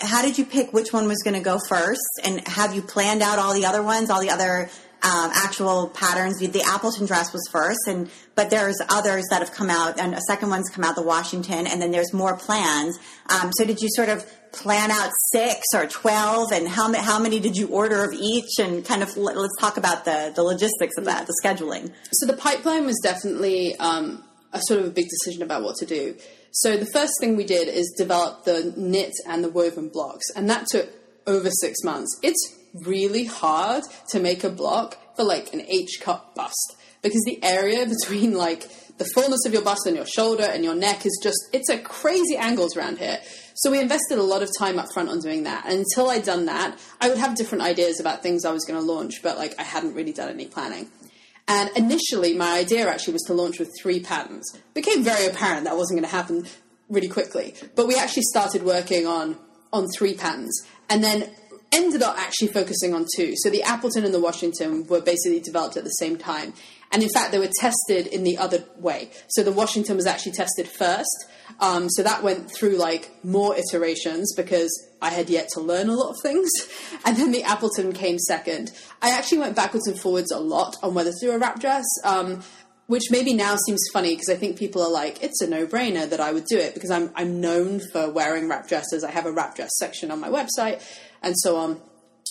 how did you pick which one was going to go first? And have you planned out all the other ones all the other um, actual patterns? The appleton dress was first and but there's others that have come out and a second one's come out the washington and then there's more plans. Um, so did you sort of plan out six or 12 and how, how many did you order of each? And kind of let's talk about the, the logistics of that the scheduling. So the pipeline was definitely um, a sort of a big decision about what to do so the first thing we did is develop the knit and the woven blocks, and that took over six months. It's really hard to make a block for like an H cup bust because the area between like the fullness of your bust and your shoulder and your neck is just it's a crazy angles around here. So we invested a lot of time up front on doing that. And until I'd done that, I would have different ideas about things I was going to launch, but like I hadn't really done any planning. And initially, my idea actually was to launch with three patterns. It became very apparent that wasn't going to happen really quickly, but we actually started working on on three patterns, and then ended up actually focusing on two. So the Appleton and the Washington were basically developed at the same time, and in fact, they were tested in the other way. So the Washington was actually tested first. Um, so that went through like more iterations because I had yet to learn a lot of things. And then the Appleton came second. I actually went backwards and forwards a lot on whether to do a wrap dress. Um, which maybe now seems funny because I think people are like, it's a no-brainer that I would do it because I'm I'm known for wearing wrap dresses. I have a wrap dress section on my website and so on.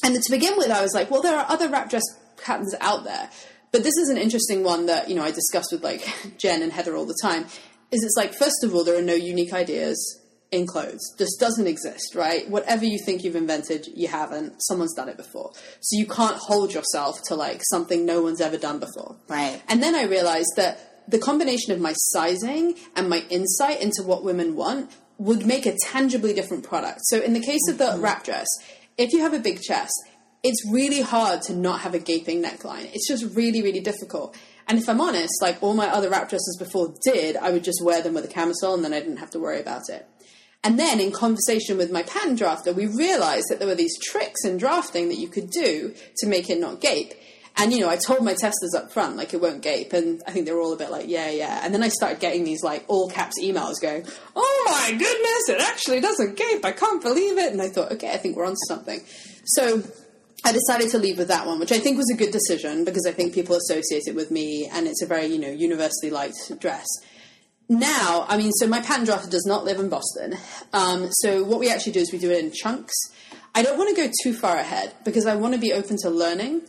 And to begin with, I was like, well, there are other wrap dress patterns out there. But this is an interesting one that, you know, I discuss with like Jen and Heather all the time. Is it's like, first of all, there are no unique ideas in clothes. This doesn't exist, right? Whatever you think you've invented, you haven't. Someone's done it before. So you can't hold yourself to like something no one's ever done before. Right. And then I realized that the combination of my sizing and my insight into what women want would make a tangibly different product. So in the case of the mm-hmm. wrap dress, if you have a big chest, it's really hard to not have a gaping neckline. It's just really, really difficult. And if I'm honest, like all my other wrap dresses before did, I would just wear them with a camisole and then I didn't have to worry about it. And then in conversation with my pattern drafter, we realized that there were these tricks in drafting that you could do to make it not gape. And you know, I told my testers up front, like it won't gape, and I think they were all a bit like, yeah, yeah. And then I started getting these like all caps emails going, oh my goodness, it actually doesn't gape. I can't believe it. And I thought, okay, I think we're onto something. So I decided to leave with that one, which I think was a good decision because I think people associate it with me, and it's a very you know universally liked dress now, I mean, so my pattern drafter does not live in Boston. Um, so what we actually do is we do it in chunks. I don't want to go too far ahead because I want to be open to learning.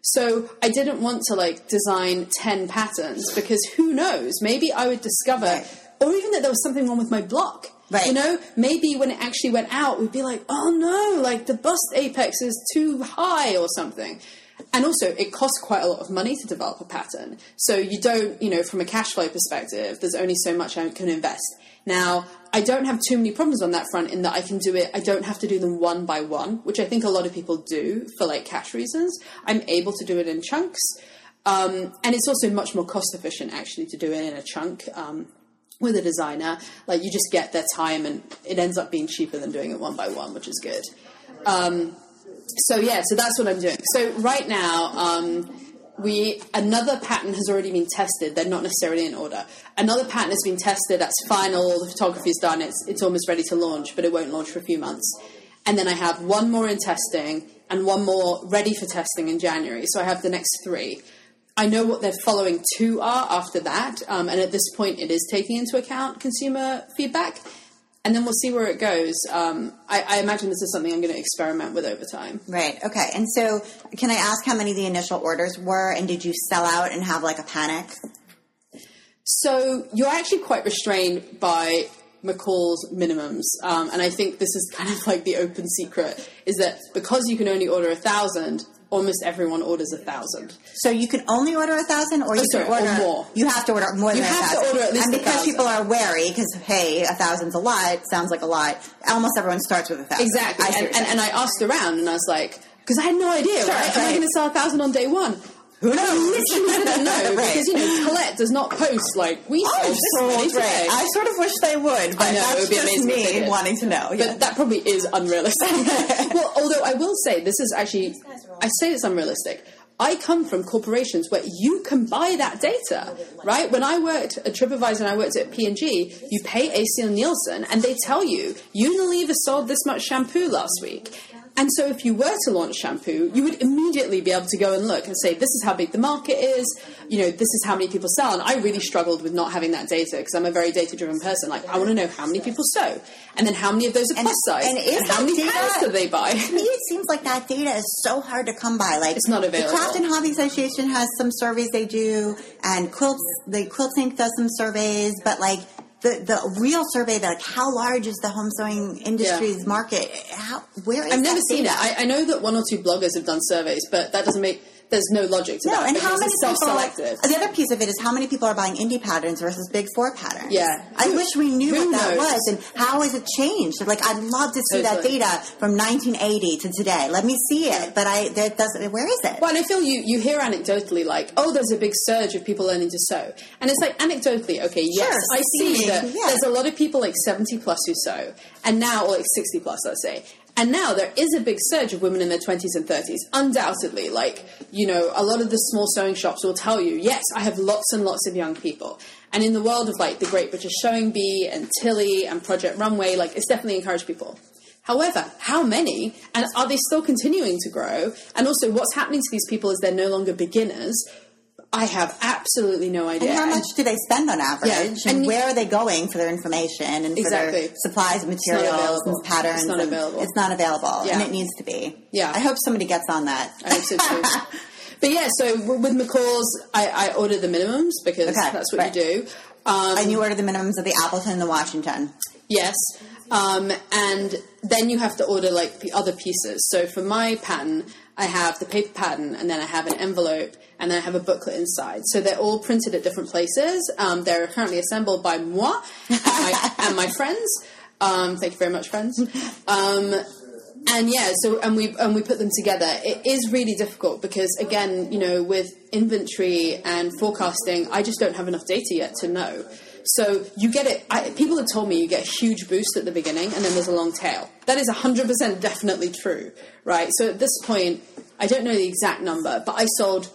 So I didn't want to like design 10 patterns because who knows, maybe I would discover, or even that there was something wrong with my block. Right. You know, maybe when it actually went out, we'd be like, oh no, like the bust apex is too high or something. and also it costs quite a lot of money to develop a pattern. So you don't, you know, from a cash flow perspective, there's only so much I can invest. Now, I don't have too many problems on that front in that I can do it. I don't have to do them one by one, which I think a lot of people do for like cash reasons. I'm able to do it in chunks. Um, and it's also much more cost efficient actually to do it in a chunk. Um, with a designer, like you just get their time and it ends up being cheaper than doing it one by one, which is good. Um, so yeah, so that's what I'm doing. So right now, um, we another pattern has already been tested. They're not necessarily in order. Another pattern has been tested. That's final. The photography is done. It's it's almost ready to launch, but it won't launch for a few months. And then I have one more in testing and one more ready for testing in January. So I have the next three. I know what their following two are after that, um, and at this point, it is taking into account consumer feedback and then we'll see where it goes. Um, I, I, imagine this is something I'm going to experiment with over time. Right. Okay. And so, can I ask how many the initial orders were, and did you sell out and have like a panic? So you're actually quite restrained by McCall's minimums, um, and I think this is kind of like the open secret: is that because you can only order a thousand, almost everyone orders a thousand. So you can only order a thousand, or you oh, sorry, can order more. You have to order more you than a thousand. to order at least and because people are wary, because hey, a thousand's a lot. Sounds like a lot. Almost everyone starts with a thousand. Exactly. I and, and, and, I asked around, and I was like, because I had no idea. Sure, right? right. Am I going to sell a thousand on day one? Who knows? I literally didn't know right. because you know Colette does not post like we Oh, sold this many today. I sort of wish they would, but I know, that's it would be just amazing me wanting to know. Yeah. But that probably is unrealistic. well, although I will say this is actually, I say it's unrealistic. I come from corporations where you can buy that data, right? When I worked at TripAdvisor and I worked at P&G, you pay AC and Nielsen and they tell you Unilever sold this much shampoo last week. And so if you were to launch shampoo, you would immediately be able to go and look and say, this is how big the market is, you know, this is how many people sell. And I really struggled with not having that data because I'm a very data driven person. Like, I want to know how many people sew and then how many of those are plus size and is how many data- pants do they buy. to me, it seems like that data is so hard to come by. Like It's not available. The Craft and Hobby Association has some surveys they do, and Quilts, the Quilt Inc. does some surveys, but like the the real survey, that like how large is the home sewing industry's market? How where is I've never seen data? it. I, I know that one or two bloggers have done surveys, but that doesn't make there's no logic to No, that. and how many it's people? self-selected. The other piece of it is how many people are buying indie patterns versus big four patterns. Yeah. I Who- wish we knew what that knows? was and how has it changed. Like I'd love to see that data from 1980 to today. Let me see it, but I there doesn't. Where is it? Well, and I feel you, you hear anecdotally like, oh, there's a big surge of people learning to sew. And it's like, anecdotally, okay, yes, Sure, I see that yeah. there's a lot of people like 70 plus who sew. And now, or like 60 plus, let's say. And now there is a big surge of women in their 20s and 30s, undoubtedly. Like, you know, a lot of the small sewing shops will tell you, yes, I have lots and lots of young people. And in the world of like the Great British Sewing Bee and Tilly and Project Runway, like it's definitely encouraged people. However, how many? And are they still continuing to grow? And also, what's happening to these people is they're no longer beginners. I have absolutely no idea. And how much do they spend on average? Yeah, And, and- where are they going for their information and for Exactly. their supplies and materials and patterns? It's not available. It's not available, Yeah. and it needs to be. Yeah. I hope somebody gets on that. I hope so too. but yeah, so with McCall's, I, I ordered the minimums because Okay, that's what right. you do. Um, and you order the minimums of the Appleton and the Washington. Yes. Um, and then you have to order like the other pieces. So for my pattern, I have the paper pattern, and then I have an envelope, and then I have a booklet inside. So they're all printed at different places. Um, they're currently assembled by moi and my, and my friends. Um, thank you very much, friends. Um, and yeah, so and we and we put them together. It is really difficult because again, you know, with inventory and forecasting, I just don't have enough data yet to know. So you get it. I, people have told me you get a huge boost at the beginning, and then there's a long tail. That is 100% definitely true, right? So at this point, I don't know the exact number, but I sold,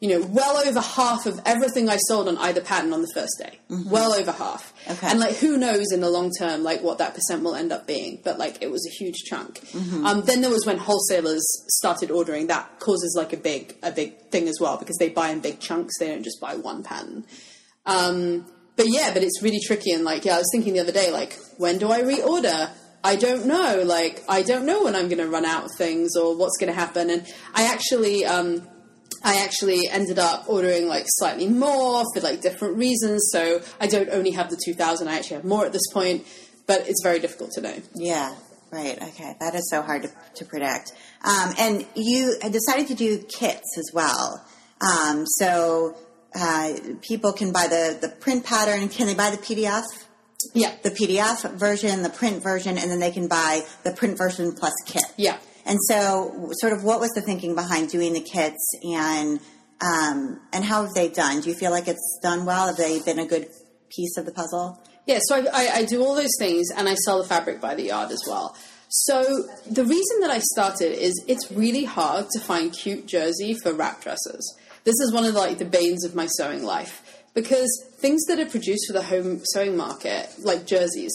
you know, well over half of everything I sold on either pattern on the first day. Well over half. Okay. And like, who knows in the long term, like what that percent will end up being? But like, it was a huge chunk. Um, then there was when wholesalers started ordering. That causes like a big, a big thing as well because they buy in big chunks. They don't just buy one pattern. Um, but yeah, but it's really tricky. And like, yeah, I was thinking the other day, like, when do I reorder? I don't know. Like, I don't know when I'm going to run out of things or what's going to happen. And I actually, um, I actually ended up ordering like slightly more for like different reasons. So I don't only have the 2000, I actually have more at this point, but it's very difficult to know. Yeah. Right. Okay. That is so hard to, to predict. Um, and you decided to do kits as well. Um, so uh, people can buy the, the print pattern. Can they buy the PDF? Yeah. The PDF version, the print version, and then they can buy the print version plus kit. Yeah. And so, sort of, what was the thinking behind doing the kits, and um, and how have they done? Do you feel like it's done well? Have they been a good piece of the puzzle? Yeah, so I, I, I do all those things and I sell the fabric by the yard as well. So the reason that I started is it's really hard to find cute jersey for wrap dresses. This is one of the, like the banes of my sewing life because things that are produced for the home sewing market, like jerseys,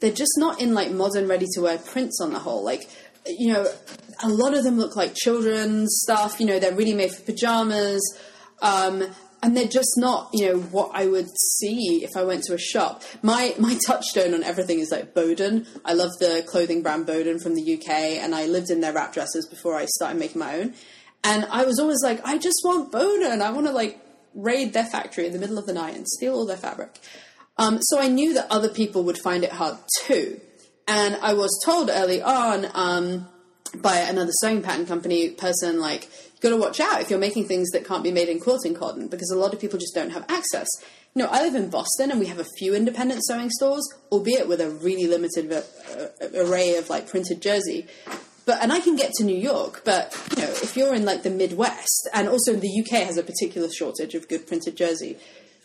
they're just not in like modern ready to wear prints on the whole. Like, you know, a lot of them look like children's stuff. You know, they're really made for pajamas. Um, and they're just not, you know, what I would see if I went to a shop. My my touchstone on everything is like Boden. I love the clothing brand Boden from the UK, and I lived in their wrap dresses before I started making my own. And I was always like, I just want Boden. I want to like raid their factory in the middle of the night and steal all their fabric. Um, so I knew that other people would find it hard too. And I was told early on um, by another sewing pattern company person, like, you've got to watch out if you're making things that can't be made in quilting cotton because a lot of people just don't have access. You know, I live in Boston and we have a few independent sewing stores, albeit with a really limited uh, array of like printed jersey. But and I can get to New York, but you know, if you're in like the Midwest and also the UK has a particular shortage of good printed jersey.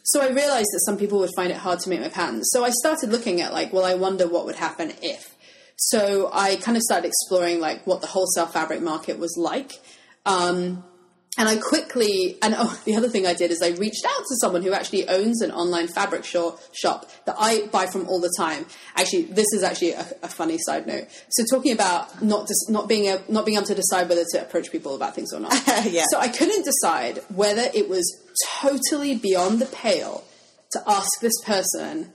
So I realized that some people would find it hard to make my patterns. So I started looking at like, well, I wonder what would happen if. So I kind of started exploring like what the wholesale fabric market was like um, and I quickly, and oh, the other thing I did is I reached out to someone who actually owns an online fabric shop, shop that I buy from all the time. Actually, this is actually a, a funny side note. So, talking about not dis, not being a, not being able to decide whether to approach people about things or not. yeah. So I couldn't decide whether it was totally beyond the pale to ask this person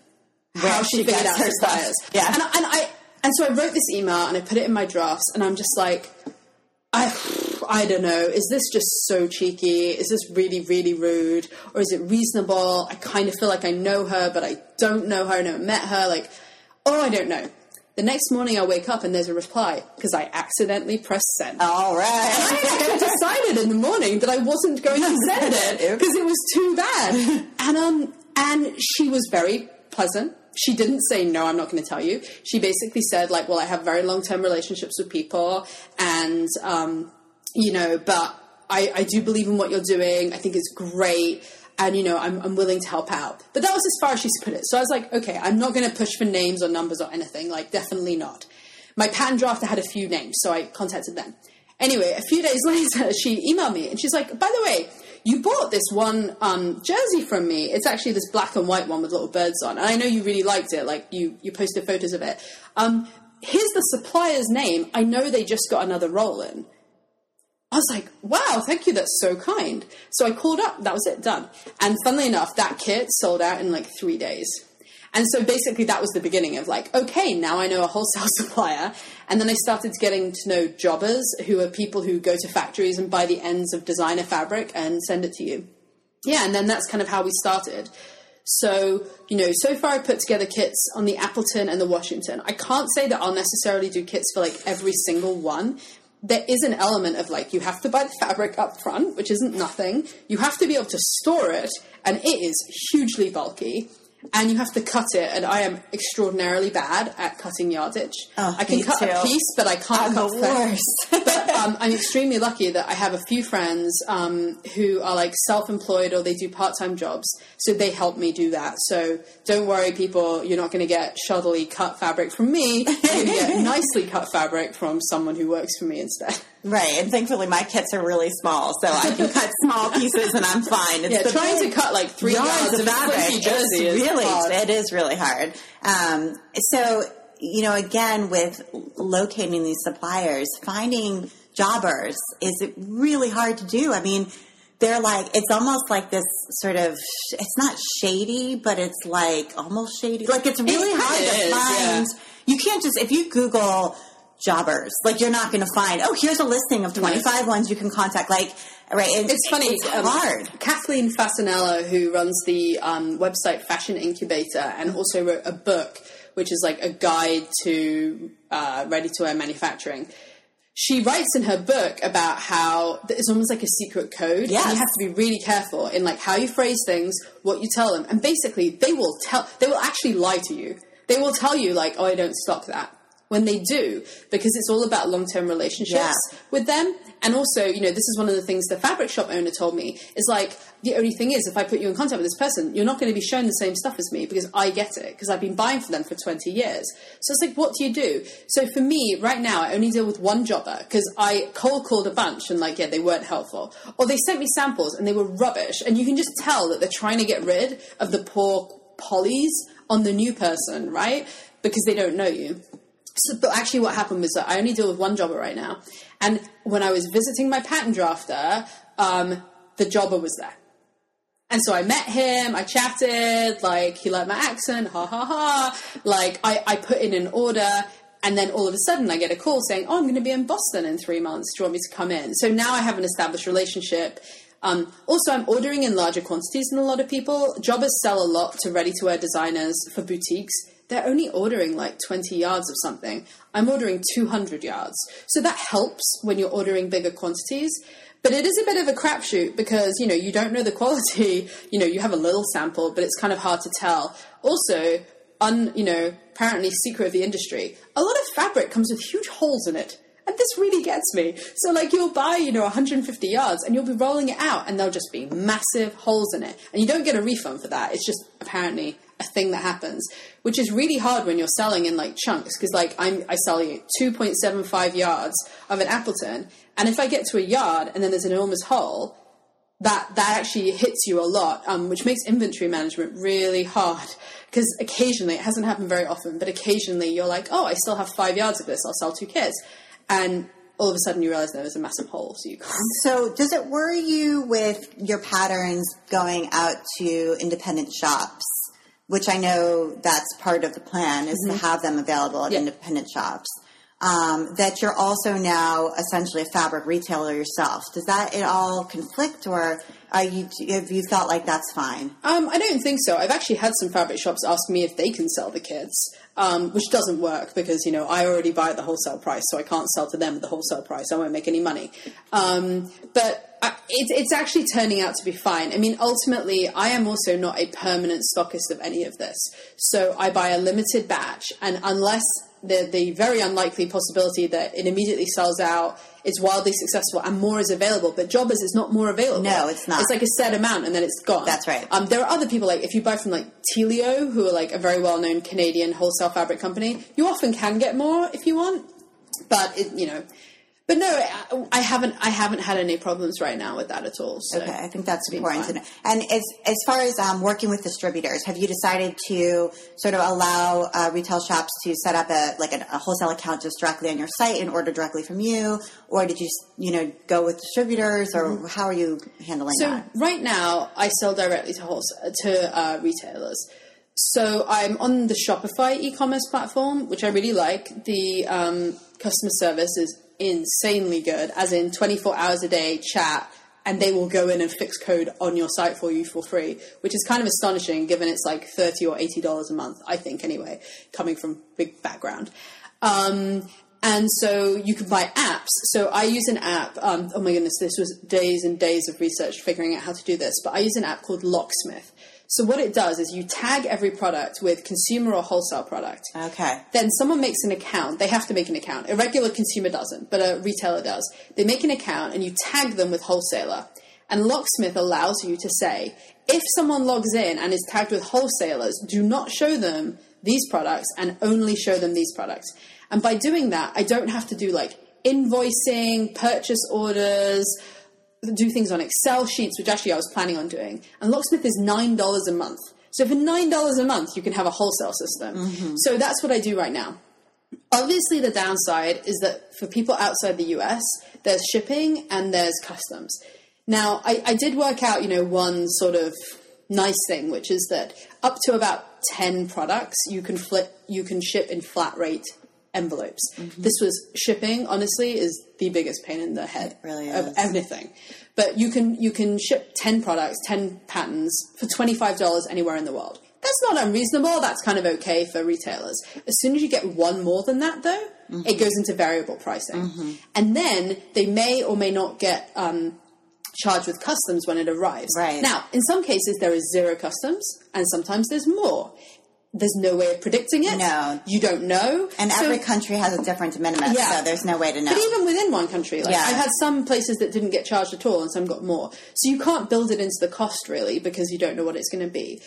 Where how she, she figured out her suppliers. Yeah. And, and I and so I wrote this email and I put it in my drafts, and I'm just like. I, I don't know. Is this just so cheeky? Is this really, really rude? Or is it reasonable? I kind of feel like I know her, but I don't know her. I never met her. Like, oh, I don't know. The next morning I wake up and there's a reply because I accidentally pressed send. All right. I decided in the morning that I wasn't going to send it because it was too bad. And um, and she was very pleasant. She didn't say no. I'm not going to tell you. She basically said like, well, I have very long term relationships with people, and um, you know, but I, I do believe in what you're doing. I think it's great. And you know, I'm, I'm willing to help out. But that was as far as she put it. So I was like, okay, I'm not going to push for names or numbers or anything. Like, definitely not. My pattern drafter had a few names, so I contacted them. Anyway, a few days later, she emailed me and she's like, by the way, you bought this one um, jersey from me. It's actually this black and white one with little birds on. And I know you really liked it. Like, you, you posted photos of it. Um, here's the supplier's name. I know they just got another roll in. I was like, wow, thank you, that's so kind. So I called up, that was it, done. And funnily enough, that kit sold out in like three days. And so basically that was the beginning of like, okay, now I know a wholesale supplier. And then I started getting to know jobbers who are people who go to factories and buy the ends of designer fabric and send it to you. Yeah, and then that's kind of how we started. So, you know, so far I put together kits on the Appleton and the Washington. I can't say that I'll necessarily do kits for like every single one. There is an element of like, you have to buy the fabric up front, which isn't nothing. You have to be able to store it, and it is hugely bulky. And you have to cut it, and I am extraordinarily bad at cutting yardage. Oh, I can cut a piece, but I can't I'm cut the worst. but um, I'm extremely lucky that I have a few friends um, who are like self-employed or they do part-time jobs, so they help me do that. So don't worry, people, you're not going to get shoddily cut fabric from me. You're going to get nicely cut fabric from someone who works for me instead. Right, and thankfully my kits are really small, so I can cut small pieces and I'm fine. It's Yeah, trying to cut like three yards of fabric. it's really, hard. it is really hard. Um, so, you know, again, with locating these suppliers, finding jobbers is really hard to do. I mean, they're like, it's almost like this sort of, it's not shady, but it's like almost shady. Like it's really kinda hard to is, find. You can't just, if you Google jobbers, like you're not going to find, oh, here's a listing of 25 ones you can contact. Like, right. and It's funny. It's um, hard. Kathleen Fasanella, who runs the um, website Fashion Incubator and also wrote a book which is like a guide to uh, ready to wear manufacturing. She writes in her book about how it's almost like a secret code. Yes. And you have to be really careful in like how you phrase things, what you tell them, and basically they will tell. They will actually lie to you. They will tell you like, "Oh, I don't stock that." When they do, because it's all about long term relationships Yeah. with them. And also, you know, this is one of the things the fabric shop owner told me is like, the only thing is, if I put you in contact with this person, you're not going to be shown the same stuff as me because I get it because I've been buying for them for 20 years. So it's like, what do you do? So for me, right now, I only deal with one jobber because I cold called a bunch and like, yeah, they weren't helpful. Or they sent me samples and they were rubbish. And you can just tell that they're trying to get rid of the poor polys on the new person, right? Because they don't know you. So, but actually, what happened was that I only deal with one jobber right now. And when I was visiting my pattern drafter, um, the jobber was there. And so I met him, I chatted, like, he liked my accent, ha ha ha. Like, I, I put in an order, and then all of a sudden I get a call saying, Oh, I'm going to be in Boston in three months. Do you want me to come in? So now I have an established relationship. Um, also, I'm ordering in larger quantities than a lot of people. Jobbers sell a lot to ready to wear designers for boutiques. They're only ordering like 20 yards of something. I'm ordering 200 yards. So that helps when you're ordering bigger quantities. But it is a bit of a crapshoot because, you know, you don't know the quality. You know, you have a little sample, but it's kind of hard to tell. Also, un, you know, apparently secret of the industry, a lot of fabric comes with huge holes in it. And this really gets me. So, like, you'll buy, you know, 150 yards and you'll be rolling it out and there'll just be massive holes in it. And you don't get a refund for that. It's just apparently a thing that happens, which is really hard when you're selling in like chunks. Because, like, I'm, I sell you 2.75 yards of an Appleton. And if I get to a yard and then there's an enormous hole, that that actually hits you a lot, um, which makes inventory management really hard. Because occasionally, it hasn't happened very often, but occasionally you're like, oh, I still have five yards of this, I'll sell two kits. And all of a sudden you realize there's a massive hole, so you can't. So, does it worry you with your patterns going out to independent shops? Which I know that's part of the plan is to have them available at Yeah. independent shops. Um, that you're also now essentially a fabric retailer yourself. Does that at all conflict, or are you have you felt like that's fine? Um, I don't think so. I've actually had some fabric shops ask me if they can sell the kits, um, which doesn't work because you know I already buy at the wholesale price, so I can't sell to them at the wholesale price. I won't make any money. Um, but I, it, it's actually turning out to be fine. I mean, ultimately, I am also not a permanent stockist of any of this, so I buy a limited batch, and unless the the very unlikely possibility that it immediately sells out. It's wildly successful and more is available, but Jobbers is not more available. No, it's not. It's like a set amount and then it's gone. That's right. Um, there are other people like if you buy from like Telio, who are like a very well known Canadian wholesale fabric company, you often can get more if you want, but it, you know. But no, I, haven't. I haven't had any problems right now with that at all. So. Okay, I think that's important to fine. know. And as as far as um, working with distributors, have you decided to sort of allow uh, retail shops to set up a like a, a wholesale account just directly on your site and order directly from you, or did you you know go with distributors, or how are you handling Mm-hmm. So that? right now, I sell directly to wholesale, to uh, retailers. So I'm on the Shopify e-commerce platform, which I really like. The um, customer service is insanely good, as in 24 hours a day chat, and they will go in and fix code on your site for you for free, which is kind of astonishing given it's like 30 or 80 dollars a month. I think anyway, coming from big background. Um, and so you can buy apps. So I use an app. Um, oh my goodness, this was days and days of research figuring out how to do this. But I use an app called Locksmith. So what it does is you tag every product with consumer or wholesale product. Okay, Then someone makes an account. They have to make an account. A regular consumer doesn't, but a retailer does. They make an account and you tag them with wholesaler. And Locksmith allows you to say, if someone logs in and is tagged with wholesalers, do not show them these products and only show them these products. And by doing that, I don't have to do like invoicing, purchase orders, do things on Excel sheets, which actually I was planning on doing. And Locksmith is $9 a month. So for $9 a month, you can have a wholesale system. Mm-hmm. So that's what I do right now. Obviously, the downside is that for people outside the US, there's shipping and there's customs. Now, I, I did work out, you know, one sort of nice thing, which is that up to about 10 products, you can flip, you can ship in flat rate envelopes. This was shipping, honestly, is the biggest pain in the head really of anything. But you can you can ship ten products, ten patents for twenty five dollars anywhere in the world. That's not unreasonable. That's kind of okay for retailers. As soon as you get one more than that, though, mm-hmm. it goes into variable pricing. Mm-hmm. And then they may or may not get um, charged with customs when it arrives. Right. Now, in some cases, there is zero customs, and sometimes there's more there's no way of predicting it. No, you don't know. And so, every country has a different de minimis, yeah. so there's no way to know. But even within one country, like yeah. I've had some places that didn't get charged at all, and some got more. So you can't build it into the cost really because you don't know what it's going to be.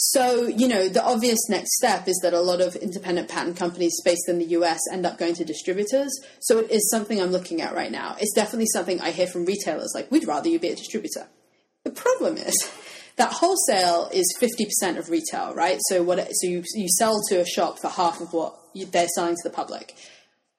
So, you know, the obvious next step is that a lot of independent pattern companies based in the US end up going to distributors. So it is something I'm looking at right now. It's definitely something I hear from retailers like, we'd rather you be a distributor. The problem is that wholesale is 50% of retail, right? So what so you you sell to a shop for half of what you, they're selling to the public.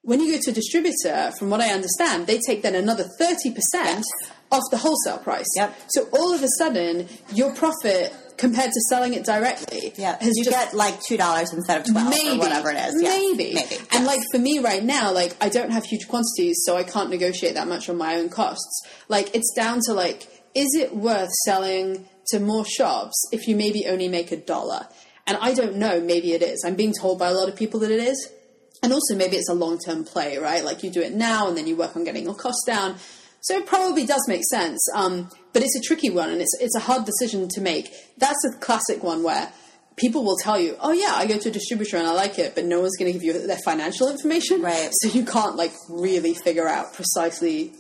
When you go to a distributor, from what I understand, they take then another 30% yes. off the wholesale price. Yep. So all of a sudden, your profit compared to selling it directly. Yeah, you just, get like two dollars instead of twelve maybe, or whatever it is. Yeah, maybe, maybe. And yes. like for me right now, like I don't have huge quantities, so I can't negotiate that much on my own costs. Like it's down to like, is it worth selling to more shops if you maybe only make a dollar. And I don't know, maybe it is. I'm being told by a lot of people that it is. And also, maybe it's a long term play, right? Like you do it now and then you work on getting your costs down. So it probably does make sense. Um, but it's a tricky one and it's, it's a hard decision to make. That's a classic one where people will tell you, oh, yeah, I go to a distributor and I like it, but no one's going to give you their financial information. Right. So you can't like really figure out precisely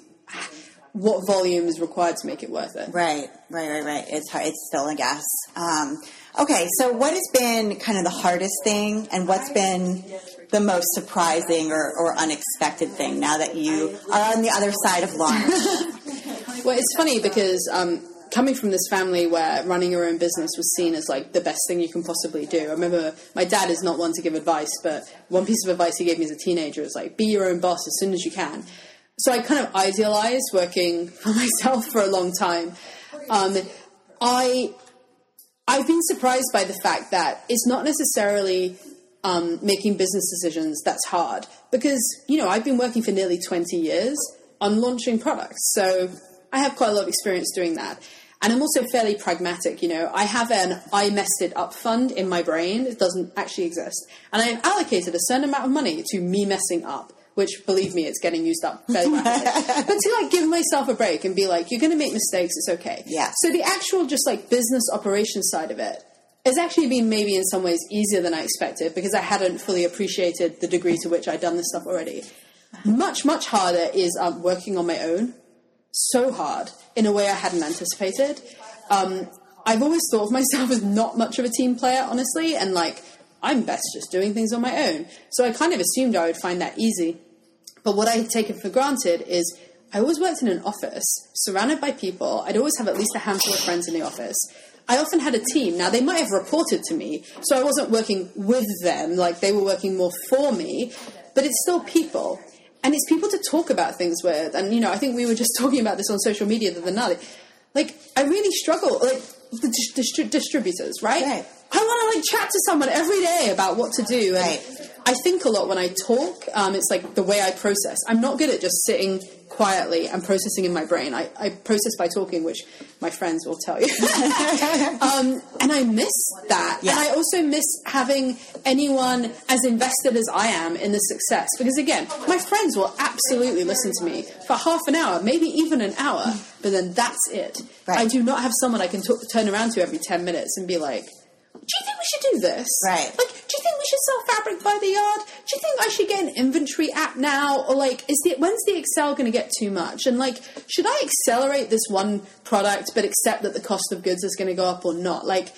what volume is required to make it worth it. Right, right, right, right. It's hard. It's still a guess. Um, okay, so what has been kind of the hardest thing, and what's been the most surprising or, or unexpected thing now that you are on the other side of launch? well, it's funny because. Um, coming from this family where running your own business was seen as like the best thing you can possibly do. I remember my dad is not one to give advice, but one piece of advice he gave me as a teenager was like, be your own boss as soon as you can so I kind of idealized working for myself for a long time. Um, I I've been surprised by the fact that it's not necessarily um, making business decisions that's hard because you know I've been working for nearly twenty years on launching products, so I have quite a lot of experience doing that. And I'm also fairly pragmatic, you know. I have an I messed it up fund in my brain. It doesn't actually exist. And I've allocated a certain amount of money to me messing up which believe me, it's getting used up rapidly. but to like give myself a break and be like, you're going to make mistakes, it's okay. Yeah. So the actual just like business operation side of it has actually been maybe in some ways easier than I expected because I hadn't fully appreciated the degree to which I'd done this stuff already. Much, much harder is um, working on my own. So hard in a way I hadn't anticipated. Um, I've always thought of myself as not much of a team player, honestly, and like I'm best just doing things on my own. So I kind of assumed I would find that easy. But what I had taken for granted is I always worked in an office, surrounded by people. I'd always have at least a handful of friends in the office. I often had a team. Now, they might have reported to me, so I wasn't working with them, like they were working more for me, but it's still people. And it's people to talk about things with. And, you know, I think we were just talking about this on social media the other night. Like, I really struggle, like, the distri- distributors, right? right? I want to, like, chat to someone every day about what to do. And right I think a lot when I talk. Um, it's like the way I process. I'm not good at just sitting quietly and processing in my brain. I, I process by talking, which my friends will tell you. um, and I miss that. Yeah. And I also miss having anyone as invested as I am in the success. Because again, my friends will absolutely listen to me for half an hour, maybe even an hour, but then that's it. Right. I do not have someone I can t- turn around to every 10 minutes and be like, do you think we should do this? Right. Like, do you think we should sell fabric by the yard? Do you think I should get an inventory app now? Or like, is the when's the Excel going to get too much? And like, should I accelerate this one product but accept that the cost of goods is going to go up or not? Like,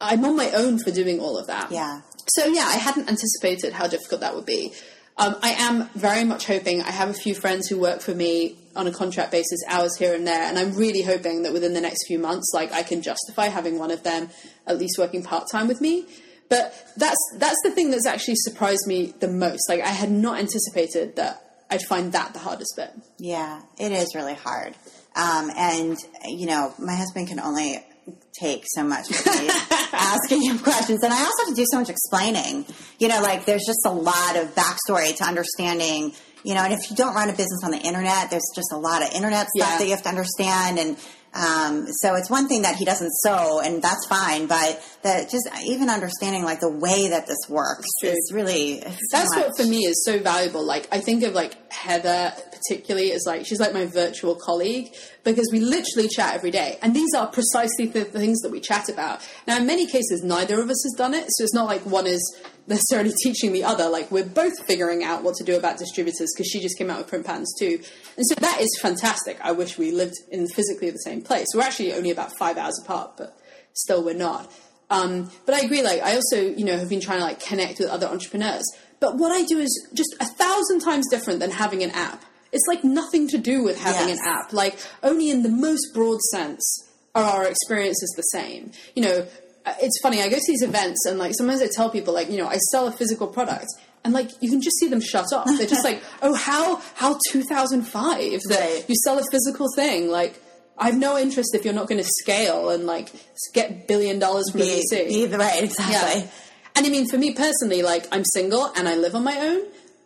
I'm on my own for doing all of that. Yeah. So yeah, I hadn't anticipated how difficult that would be. Um, I am very much hoping. I have a few friends who work for me on a contract basis, hours here and there, and I'm really hoping that within the next few months, like I can justify having one of them at least working part time with me. But that's that's the thing that's actually surprised me the most. Like I had not anticipated that I'd find that the hardest bit. Yeah, it is really hard. Um, and you know, my husband can only take so much asking him questions. And I also have to do so much explaining. You know, like there's just a lot of backstory to understanding, you know, and if you don't run a business on the internet, there's just a lot of internet stuff yeah. that you have to understand. And Um, so it's one thing that he doesn't sew, and that's fine. But that just even understanding like the way that this works is really that's what for me is so valuable. Like I think of like Heather particularly as like she's like my virtual colleague because we literally chat every day, and these are precisely the things that we chat about. Now, in many cases, neither of us has done it, so it's not like one is necessarily teaching the other. Like we're both figuring out what to do about distributors because she just came out with print patterns too, and so that is fantastic. I wish we lived in physically the same place. We're actually only about five hours apart, but still we're not. Um, but I agree. Like I also, you know, have been trying to like connect with other entrepreneurs. But what I do is just a thousand times different than having an app. It's like nothing to do with having yes. an app. Like only in the most broad sense are our experiences the same. You know, it's funny. I go to these events and like sometimes I tell people like, you know, I sell a physical product and like you can just see them shut off. They're just like, oh, how how 2005 that right. you sell a physical thing like. I have no interest if you're not going to scale and like get billion dollars from the VC. The right, exactly. Yeah. And I mean, for me personally, like I'm single and I live on my own,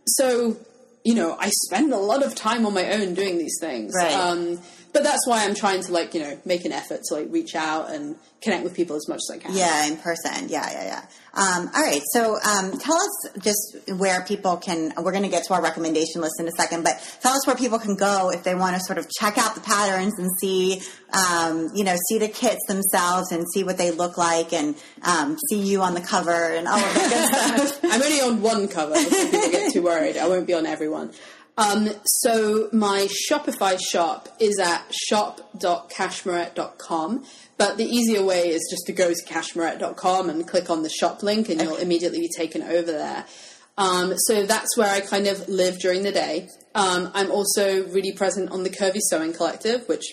so you know I spend a lot of time on my own doing these things. Right. Um, but that's why I'm trying to like you know make an effort to like reach out and connect with people as much as I can. Yeah, in person. Yeah, yeah, yeah. Um, all right. So um, tell us just where people can. We're going to get to our recommendation list in a second, but tell us where people can go if they want to sort of check out the patterns and see, um, you know, see the kits themselves and see what they look like and um, see you on the cover and all of that good stuff. I'm only on one cover. Before people get too worried. I won't be on everyone. Um, so my Shopify shop is at shop.cashmerette.com. But the easier way is just to go to cashmerette.com and click on the shop link, and you'll immediately be taken over there. Um, so that's where I kind of live during the day. Um, I'm also really present on the Curvy Sewing Collective, which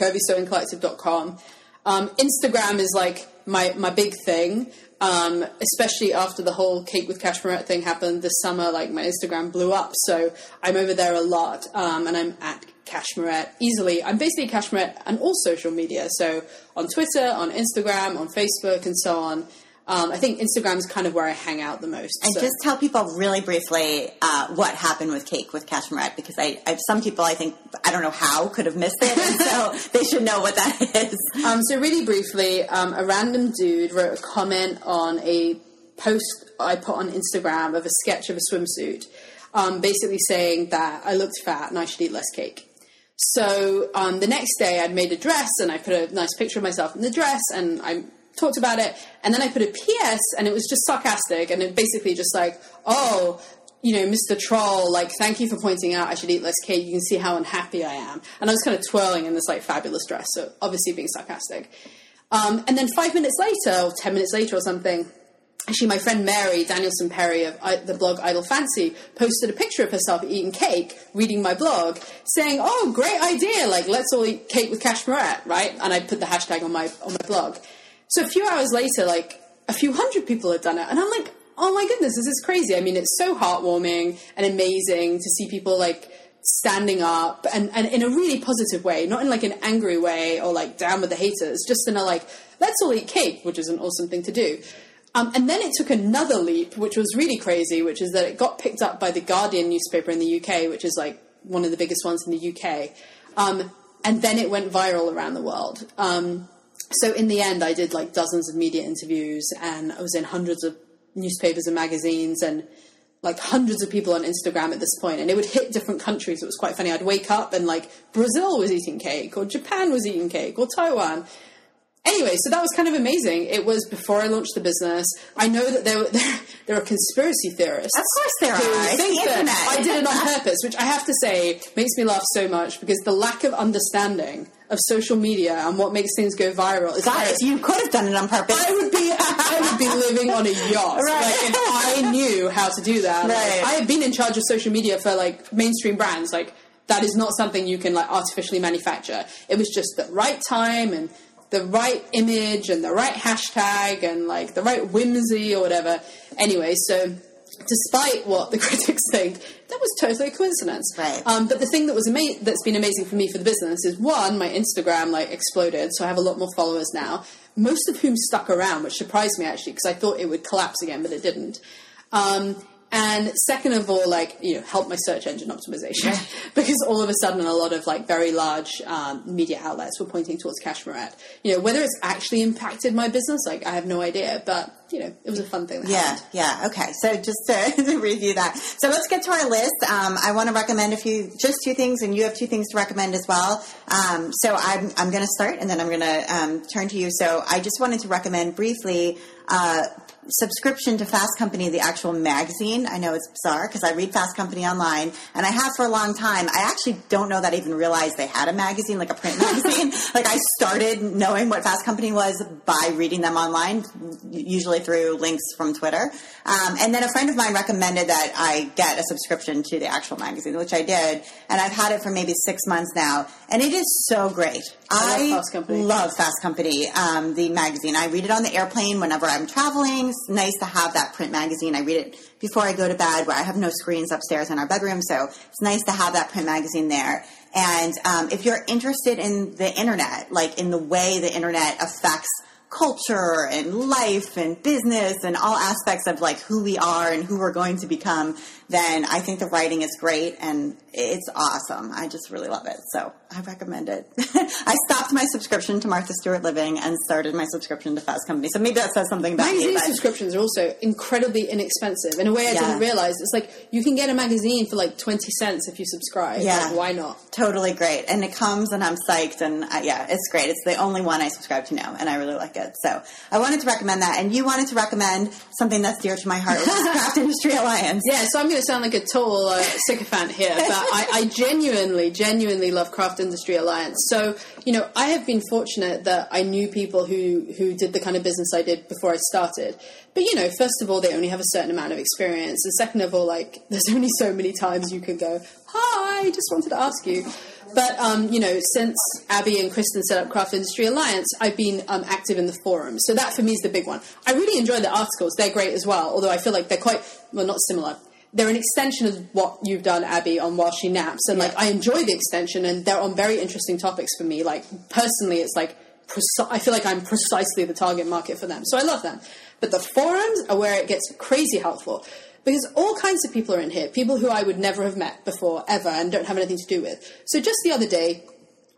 curvysewingcollective.com. Um, Instagram is like my my big thing. Um, especially after the whole cake with Cashmerette thing happened this summer, like my Instagram blew up. So I'm over there a lot, um, and I'm at Cashmerette easily. I'm basically Cashmerette on all social media. So on Twitter, on Instagram, on Facebook, and so on. Um, I think Instagram is kind of where I hang out the most. And so. just tell people really briefly uh, what happened with Cake with Cashmerette because I, I, some people I think I don't know how could have missed it, so they should know what that is. Um, so really briefly, um, a random dude wrote a comment on a post I put on Instagram of a sketch of a swimsuit, um, basically saying that I looked fat and I should eat less cake. So um, the next day, I'd made a dress and I put a nice picture of myself in the dress and I talked about it, and then I put a PS, and it was just sarcastic, and it basically just like, oh, you know, Mr. Troll, like, thank you for pointing out I should eat less cake. You can see how unhappy I am. And I was kind of twirling in this like fabulous dress, so obviously being sarcastic. Um, and then five minutes later, or ten minutes later, or something, actually, my friend Mary Danielson Perry of I, the blog Idle Fancy posted a picture of herself eating cake, reading my blog, saying, "Oh, great idea! Like, let's all eat cake with Cashmerette, right?" And I put the hashtag on my on my blog. So a few hours later, like a few hundred people had done it, and I'm like, oh my goodness, this is crazy. I mean, it's so heartwarming and amazing to see people like standing up and, and in a really positive way, not in like an angry way or like down with the haters, just in a like, let's all eat cake, which is an awesome thing to do. Um, and then it took another leap, which was really crazy, which is that it got picked up by the Guardian newspaper in the UK, which is like one of the biggest ones in the UK. Um, and then it went viral around the world. Um, so in the end, I did like dozens of media interviews, and I was in hundreds of newspapers and magazines, and like hundreds of people on Instagram at this point, and it would hit different countries. It was quite funny. I'd wake up and like Brazil was eating cake, or Japan was eating cake, or Taiwan. Anyway, so that was kind of amazing. It was before I launched the business. I know that there, there, there are conspiracy theorists. Of course there who are. Think that I did it on purpose, which I have to say makes me laugh so much because the lack of understanding of social media and what makes things go viral. Is God, if you could have done it on purpose, I would be I would be living on a yacht. Right. Like if I knew how to do that. Right. Like, I have been in charge of social media for like mainstream brands. Like that is not something you can like artificially manufacture. It was just the right time and the right image and the right hashtag and like the right whimsy or whatever. Anyway, so despite what the critics think, that was totally a coincidence. Right. Um, but the thing that was ama- that's been amazing for me for the business is one, my Instagram like exploded, so I have a lot more followers now. Most of whom stuck around, which surprised me actually because I thought it would collapse again, but it didn't. Um, And second of all, like, you know, help my search engine optimization. because all of a sudden a lot of like very large um, media outlets were pointing towards Cashmerette. You know, whether it's actually impacted my business, like I have no idea, but you know, it was a fun thing. yeah, happened. yeah. Okay, so just to, to, review that, so let's get to our list. Um, I want to recommend a few, just two things, and you have two things to recommend as well. Um, so I'm I'm going to start, and then I'm going to um, turn to you. So I just wanted to recommend briefly. Uh, subscription to Fast Company, the actual magazine. I know it's bizarre because I read Fast Company online and I have for a long time. I actually don't know that I even realized they had a magazine, like a print magazine. like I started knowing what Fast Company was by reading them online, usually through links from Twitter. Um, and then a friend of mine recommended that I get a subscription to the actual magazine, which I did. And I've had it for maybe six months now. And it is so great. I, I love Fast Company. love Fast Company, um, the magazine. I read it on the airplane whenever I'm traveling. It's nice to have that print magazine. I read it before I go to bed where I have no screens upstairs in our bedroom. So it's nice to have that print magazine there. And um, if you're interested in the internet, like in the way the internet affects culture and life and business and all aspects of like who we are and who we're going to become, then I think the writing is great and it's awesome. I just really love it. So I recommend it. I stopped my subscription to Martha Stewart Living and started my subscription to Fast Company. So maybe that says something about magazine me. subscriptions are also incredibly inexpensive in a way I Yeah. didn't realize. It's like you can get a magazine for like twenty cents if you subscribe. Yeah. Like, why not? totally great and it comes and i'm psyched and uh, yeah it's great it's the only one i subscribe to now and i really like it so i wanted to recommend that and you wanted to recommend something that's dear to my heart which is craft industry alliance Yeah, so I'm going to sound like a total uh, sycophant here, but I, I genuinely, genuinely love Craft Industry Alliance. So, you know, I have been fortunate that I knew people who, who did the kind of business I did before I started. But, you know, first of all, they only have a certain amount of experience. And second of all, like, there's only so many times you can go, hi, just wanted to ask you. But, um, you know, since Abby and Kristen set up Craft Industry Alliance, I've been um, active in the forum. So that for me is the big one. I really enjoy the articles. They're great as well, although I feel like they're quite, well, not similar. They're an extension of what you've done, Abby, on While She Naps. And, like, I enjoy the extension, and they're on very interesting topics for me. Like, personally, it's like, preci- I feel like I'm precisely the target market for them. So I love them. But the forums are where it gets crazy helpful because all kinds of people are in here, people who I would never have met before, ever, and don't have anything to do with. So just the other day,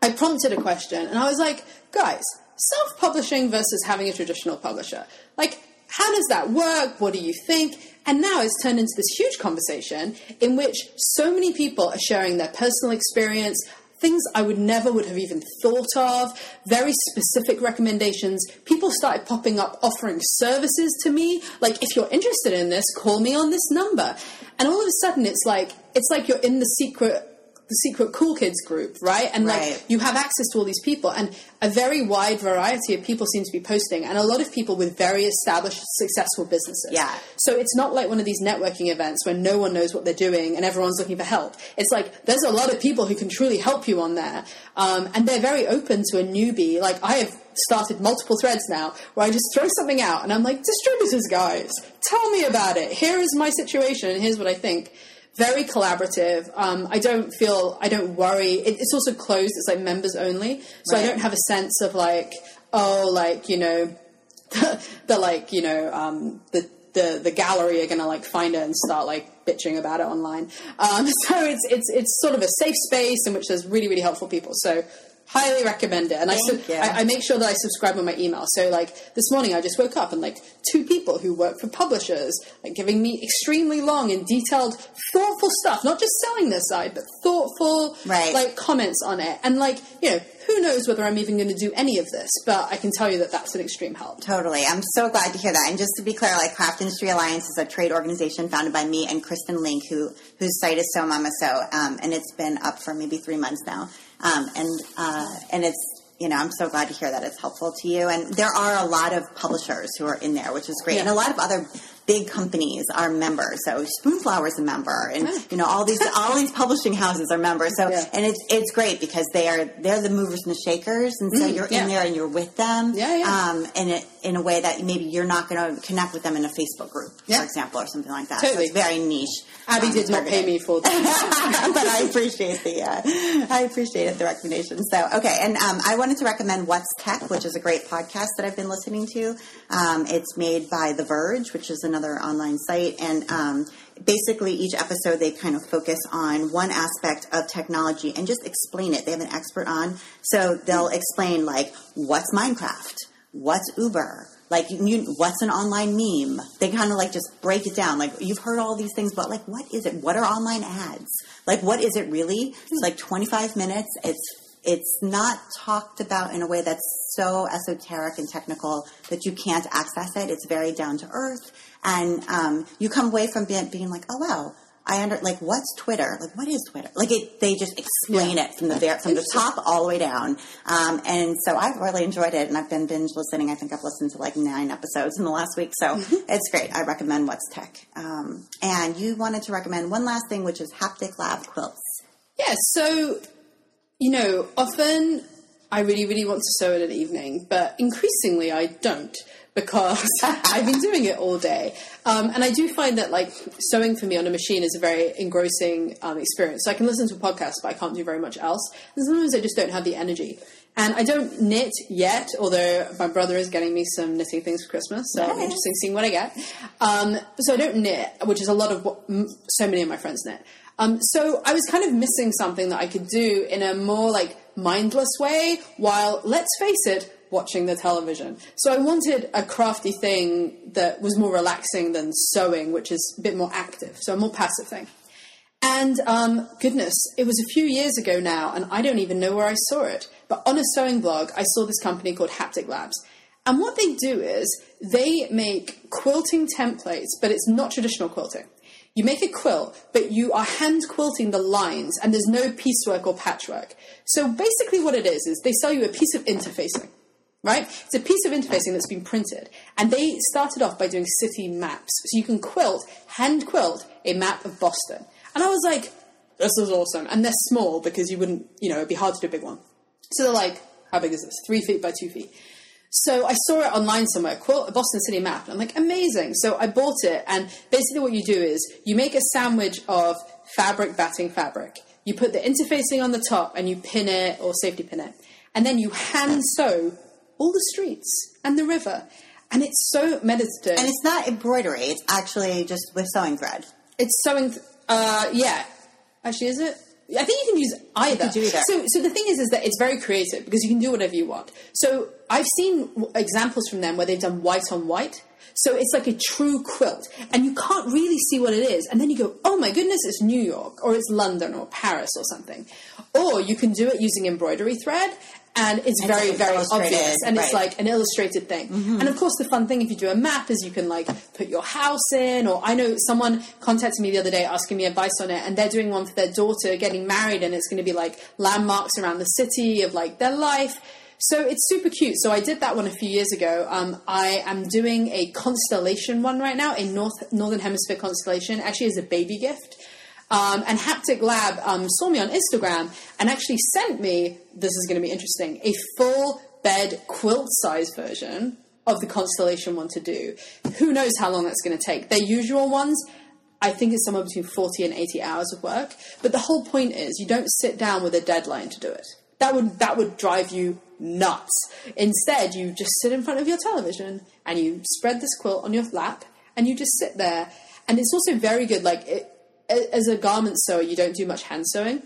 I prompted a question and I was like, guys, self publishing versus having a traditional publisher. Like, how does that work? What do you think? And now it's turned into this huge conversation in which so many people are sharing their personal experience, things I would never would have even thought of, very specific recommendations. People started popping up offering services to me, like if you're interested in this, call me on this number. And all of a sudden it's like it's like you're in the secret the secret cool kids group, right? And like you have access to all these people and a very wide variety of people seem to be posting and a lot of people with very established successful businesses. Yeah. So it's not like one of these networking events where no one knows what they're doing and everyone's looking for help. It's like there's a lot of people who can truly help you on there. Um, and they're very open to a newbie. Like I have started multiple threads now where I just throw something out and I'm like, distributors guys, tell me about it. Here is my situation and here's what I think very collaborative. Um, I don't feel, I don't worry. It, it's also closed. It's like members only, so I don't have a sense of like, oh, like you know, the, like you know, um, the the the gallery are gonna like find it and start like bitching about it online. Um, so it's it's it's sort of a safe space in which there's really really helpful people. So. Highly recommend it, and I, su-. I I make sure that I subscribe on my email. So, like this morning, I just woke up and like two people who work for publishers, like giving me extremely long and detailed, thoughtful stuff. Not just selling their side, but thoughtful, Right. like comments on it. And like you know, who knows whether I'm even going to do any of this? But I can tell you that that's an extreme help. Totally. I'm so glad to hear that. And just to be clear, like Craft Industry Alliance is a trade organization founded by me and Kristen Link, who whose site is Sew Mama Sew, um, and it's been up for maybe three months now. Um, and uh, and it's you know I'm so glad to hear that it's helpful to you. And there are a lot of publishers who are in there, which is great, Yeah. and a lot of other big companies are members. So Spoonflower is a member, and you know all these all these publishing houses are members. So Yeah. and it's it's great because they are they're the movers and the shakers, and so you're Mm, yeah. in there and you're with them Yeah, yeah. um, in a, in a way that maybe you're not going to connect with them in a Facebook group, Yeah. for example, or something like that. Totally. So it's very niche. Abby um, did not pay me for that. but I appreciate the uh, I appreciated the recommendation. So okay, and um, I wanted to recommend What's Tech, which is a great podcast that I've been listening to. Um, it's made by The Verge, which is another online site, and um, basically, each episode they kind of focus on one aspect of technology and just explain it. They have an expert on, so they'll explain like what's Minecraft, what's Uber, like you, what's an online meme. They kind of like just break it down. Like you've heard all these things, but like what is it? What are online ads? Like what is it really? It's like 25 minutes. It's it's not talked about in a way that's so esoteric and technical that you can't access it. It's very down to earth, and um, you come away from being, being like, oh wow, I under like what's Twitter? Like what is Twitter? Like it, they just explain yeah. it from the ver- from the top all the way down. Um, and so I've really enjoyed it, and I've been binge listening. I think I've listened to like nine episodes in the last week, so mm-hmm. it's great. I recommend What's Tech. Um, and you wanted to recommend one last thing, which is Haptic Lab quilts. Yeah. So you know, often I really, really want to sew it in an evening, but increasingly I don't because I've been doing it all day. Um, and I do find that like sewing for me on a machine is a very engrossing um, experience. So I can listen to a podcast, but I can't do very much else. And sometimes I just don't have the energy. And I don't knit yet, although my brother is getting me some knitting things for Christmas, so nice. interesting seeing what I get. Um, so I don't knit, which is a lot of what so many of my friends knit. Um, so I was kind of missing something that I could do in a more like mindless way, while let's face it, watching the television. So I wanted a crafty thing that was more relaxing than sewing, which is a bit more active, so a more passive thing. And um, goodness, it was a few years ago now, and I don't even know where I saw it. But on a sewing blog, I saw this company called Haptic Labs. And what they do is they make quilting templates, but it's not traditional quilting. You make a quilt, but you are hand quilting the lines, and there's no piecework or patchwork. So basically, what it is is they sell you a piece of interfacing right? It's a piece of interfacing that's been printed. And they started off by doing city maps. So you can quilt, hand quilt, a map of Boston. And I was like, this is awesome. And they're small because you wouldn't, you know, it'd be hard to do a big one. So they're like, how big is this? Three feet by two feet. So I saw it online somewhere, quilt a Boston City map. And I'm like, amazing. So I bought it. And basically what you do is you make a sandwich of fabric batting fabric. You put the interfacing on the top and you pin it or safety pin it. And then you hand sew all the streets and the river. And it's so meditative. And it's not embroidery, it's actually just with sewing thread. It's sewing, th- uh, yeah. Actually, is it? I think you can use either. do either. So, so the thing is, is that it's very creative because you can do whatever you want. So I've seen w- examples from them where they've done white on white. So it's like a true quilt, and you can't really see what it is. And then you go, "Oh my goodness, it's New York, or it's London, or Paris, or something." Or you can do it using embroidery thread, and it's and very, very obvious, and right. it's like an illustrated thing. Mm-hmm. And of course, the fun thing if you do a map is you can like put your house in, or I know someone contacted me the other day asking me advice on it, and they're doing one for their daughter getting married, and it's going to be like landmarks around the city of like their life. So it's super cute. So I did that one a few years ago. Um, I am doing a constellation one right now, a North Northern Hemisphere constellation, actually as a baby gift. Um, and Haptic Lab um, saw me on Instagram and actually sent me, this is going to be interesting, a full bed quilt size version of the Constellation one to do. Who knows how long that's going to take? Their usual ones, I think it's somewhere between 40 and 80 hours of work. But the whole point is you don't sit down with a deadline to do it. That would, that would drive you nuts. Instead, you just sit in front of your television and you spread this quilt on your lap and you just sit there. And it's also very good, like, it, as a garment sewer, you don't do much hand sewing.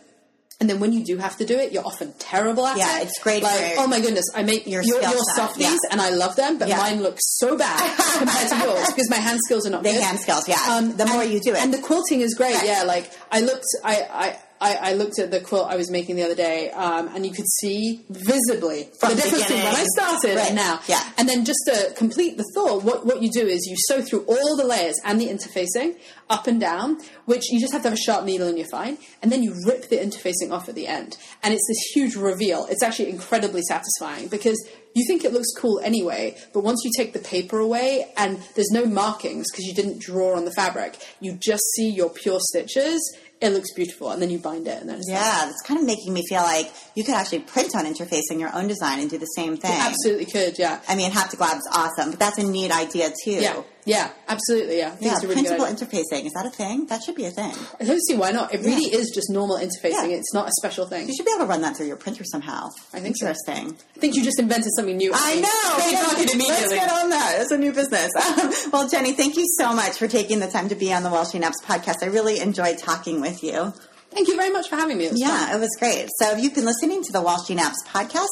And then when you do have to do it, you're often terrible at yeah, it. Yeah, it's great. Like, oh my goodness, I make your, your, your softies yeah. and I love them, but yeah. mine look so bad compared to yours because my hand skills are not the good. hand skills, yeah. Um, the more and, you do it, and the quilting is great. Yeah, like I looked, I, I I, I, looked at the quilt I was making the other day, um, and you could see visibly From the difference between when I started right. and now. Yeah. And then just to complete the thought, what, what you do is you sew through all the layers and the interfacing up and down, which you just have to have a sharp needle and you're fine. And then you rip the interfacing off at the end. And it's this huge reveal. It's actually incredibly satisfying because you think it looks cool anyway, but once you take the paper away and there's no markings because you didn't draw on the fabric, you just see your pure stitches it looks beautiful, and then you bind it, and then yeah, done. it's kind of making me feel like you could actually print on interfacing your own design and do the same thing. You absolutely could, yeah. I mean, Haptic Lab's awesome, but that's a neat idea too. Yeah, Yeah, absolutely. Yeah, Yeah, really good printable idea. interfacing. Is that a thing? That should be a thing. I don't see why not. It really Yeah. is just normal interfacing. Yeah. It's not a special thing. You should be able to run that through your printer somehow. I think so. Interesting. I think you just invented something new. I know. Let's immediately. get on that. It's a new business. Um, well, Jenny, thank you so much for taking the time to be on the While She Naps podcast. I really enjoyed talking with you. Thank you very much for having me. It was fun. Yeah, it was great. So if you've been listening to the While She Naps podcast,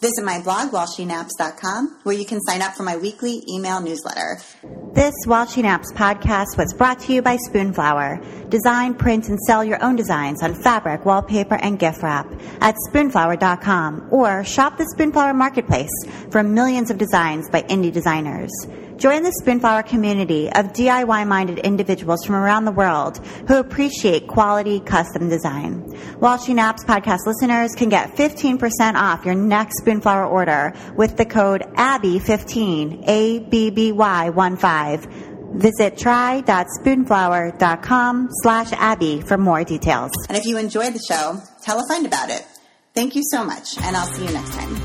visit my blog, whileshenaps.com, where you can sign up for my weekly email newsletter. This While She Naps podcast was brought to you by Spoonflower. Design, print, and sell your own designs on fabric, wallpaper, and gift wrap at spoonflower.com or shop the Spoonflower Marketplace for millions of designs by indie designers. Join the Spoonflower community of DIY minded individuals from around the world who appreciate quality custom design. While She Naps podcast listeners can get 15% off your next Spoonflower order with the code ABBY15, A-B-B-Y-1-5. Visit try.spoonflower.com slash Abby for more details. And if you enjoyed the show, tell a friend about it. Thank you so much, and I'll see you next time.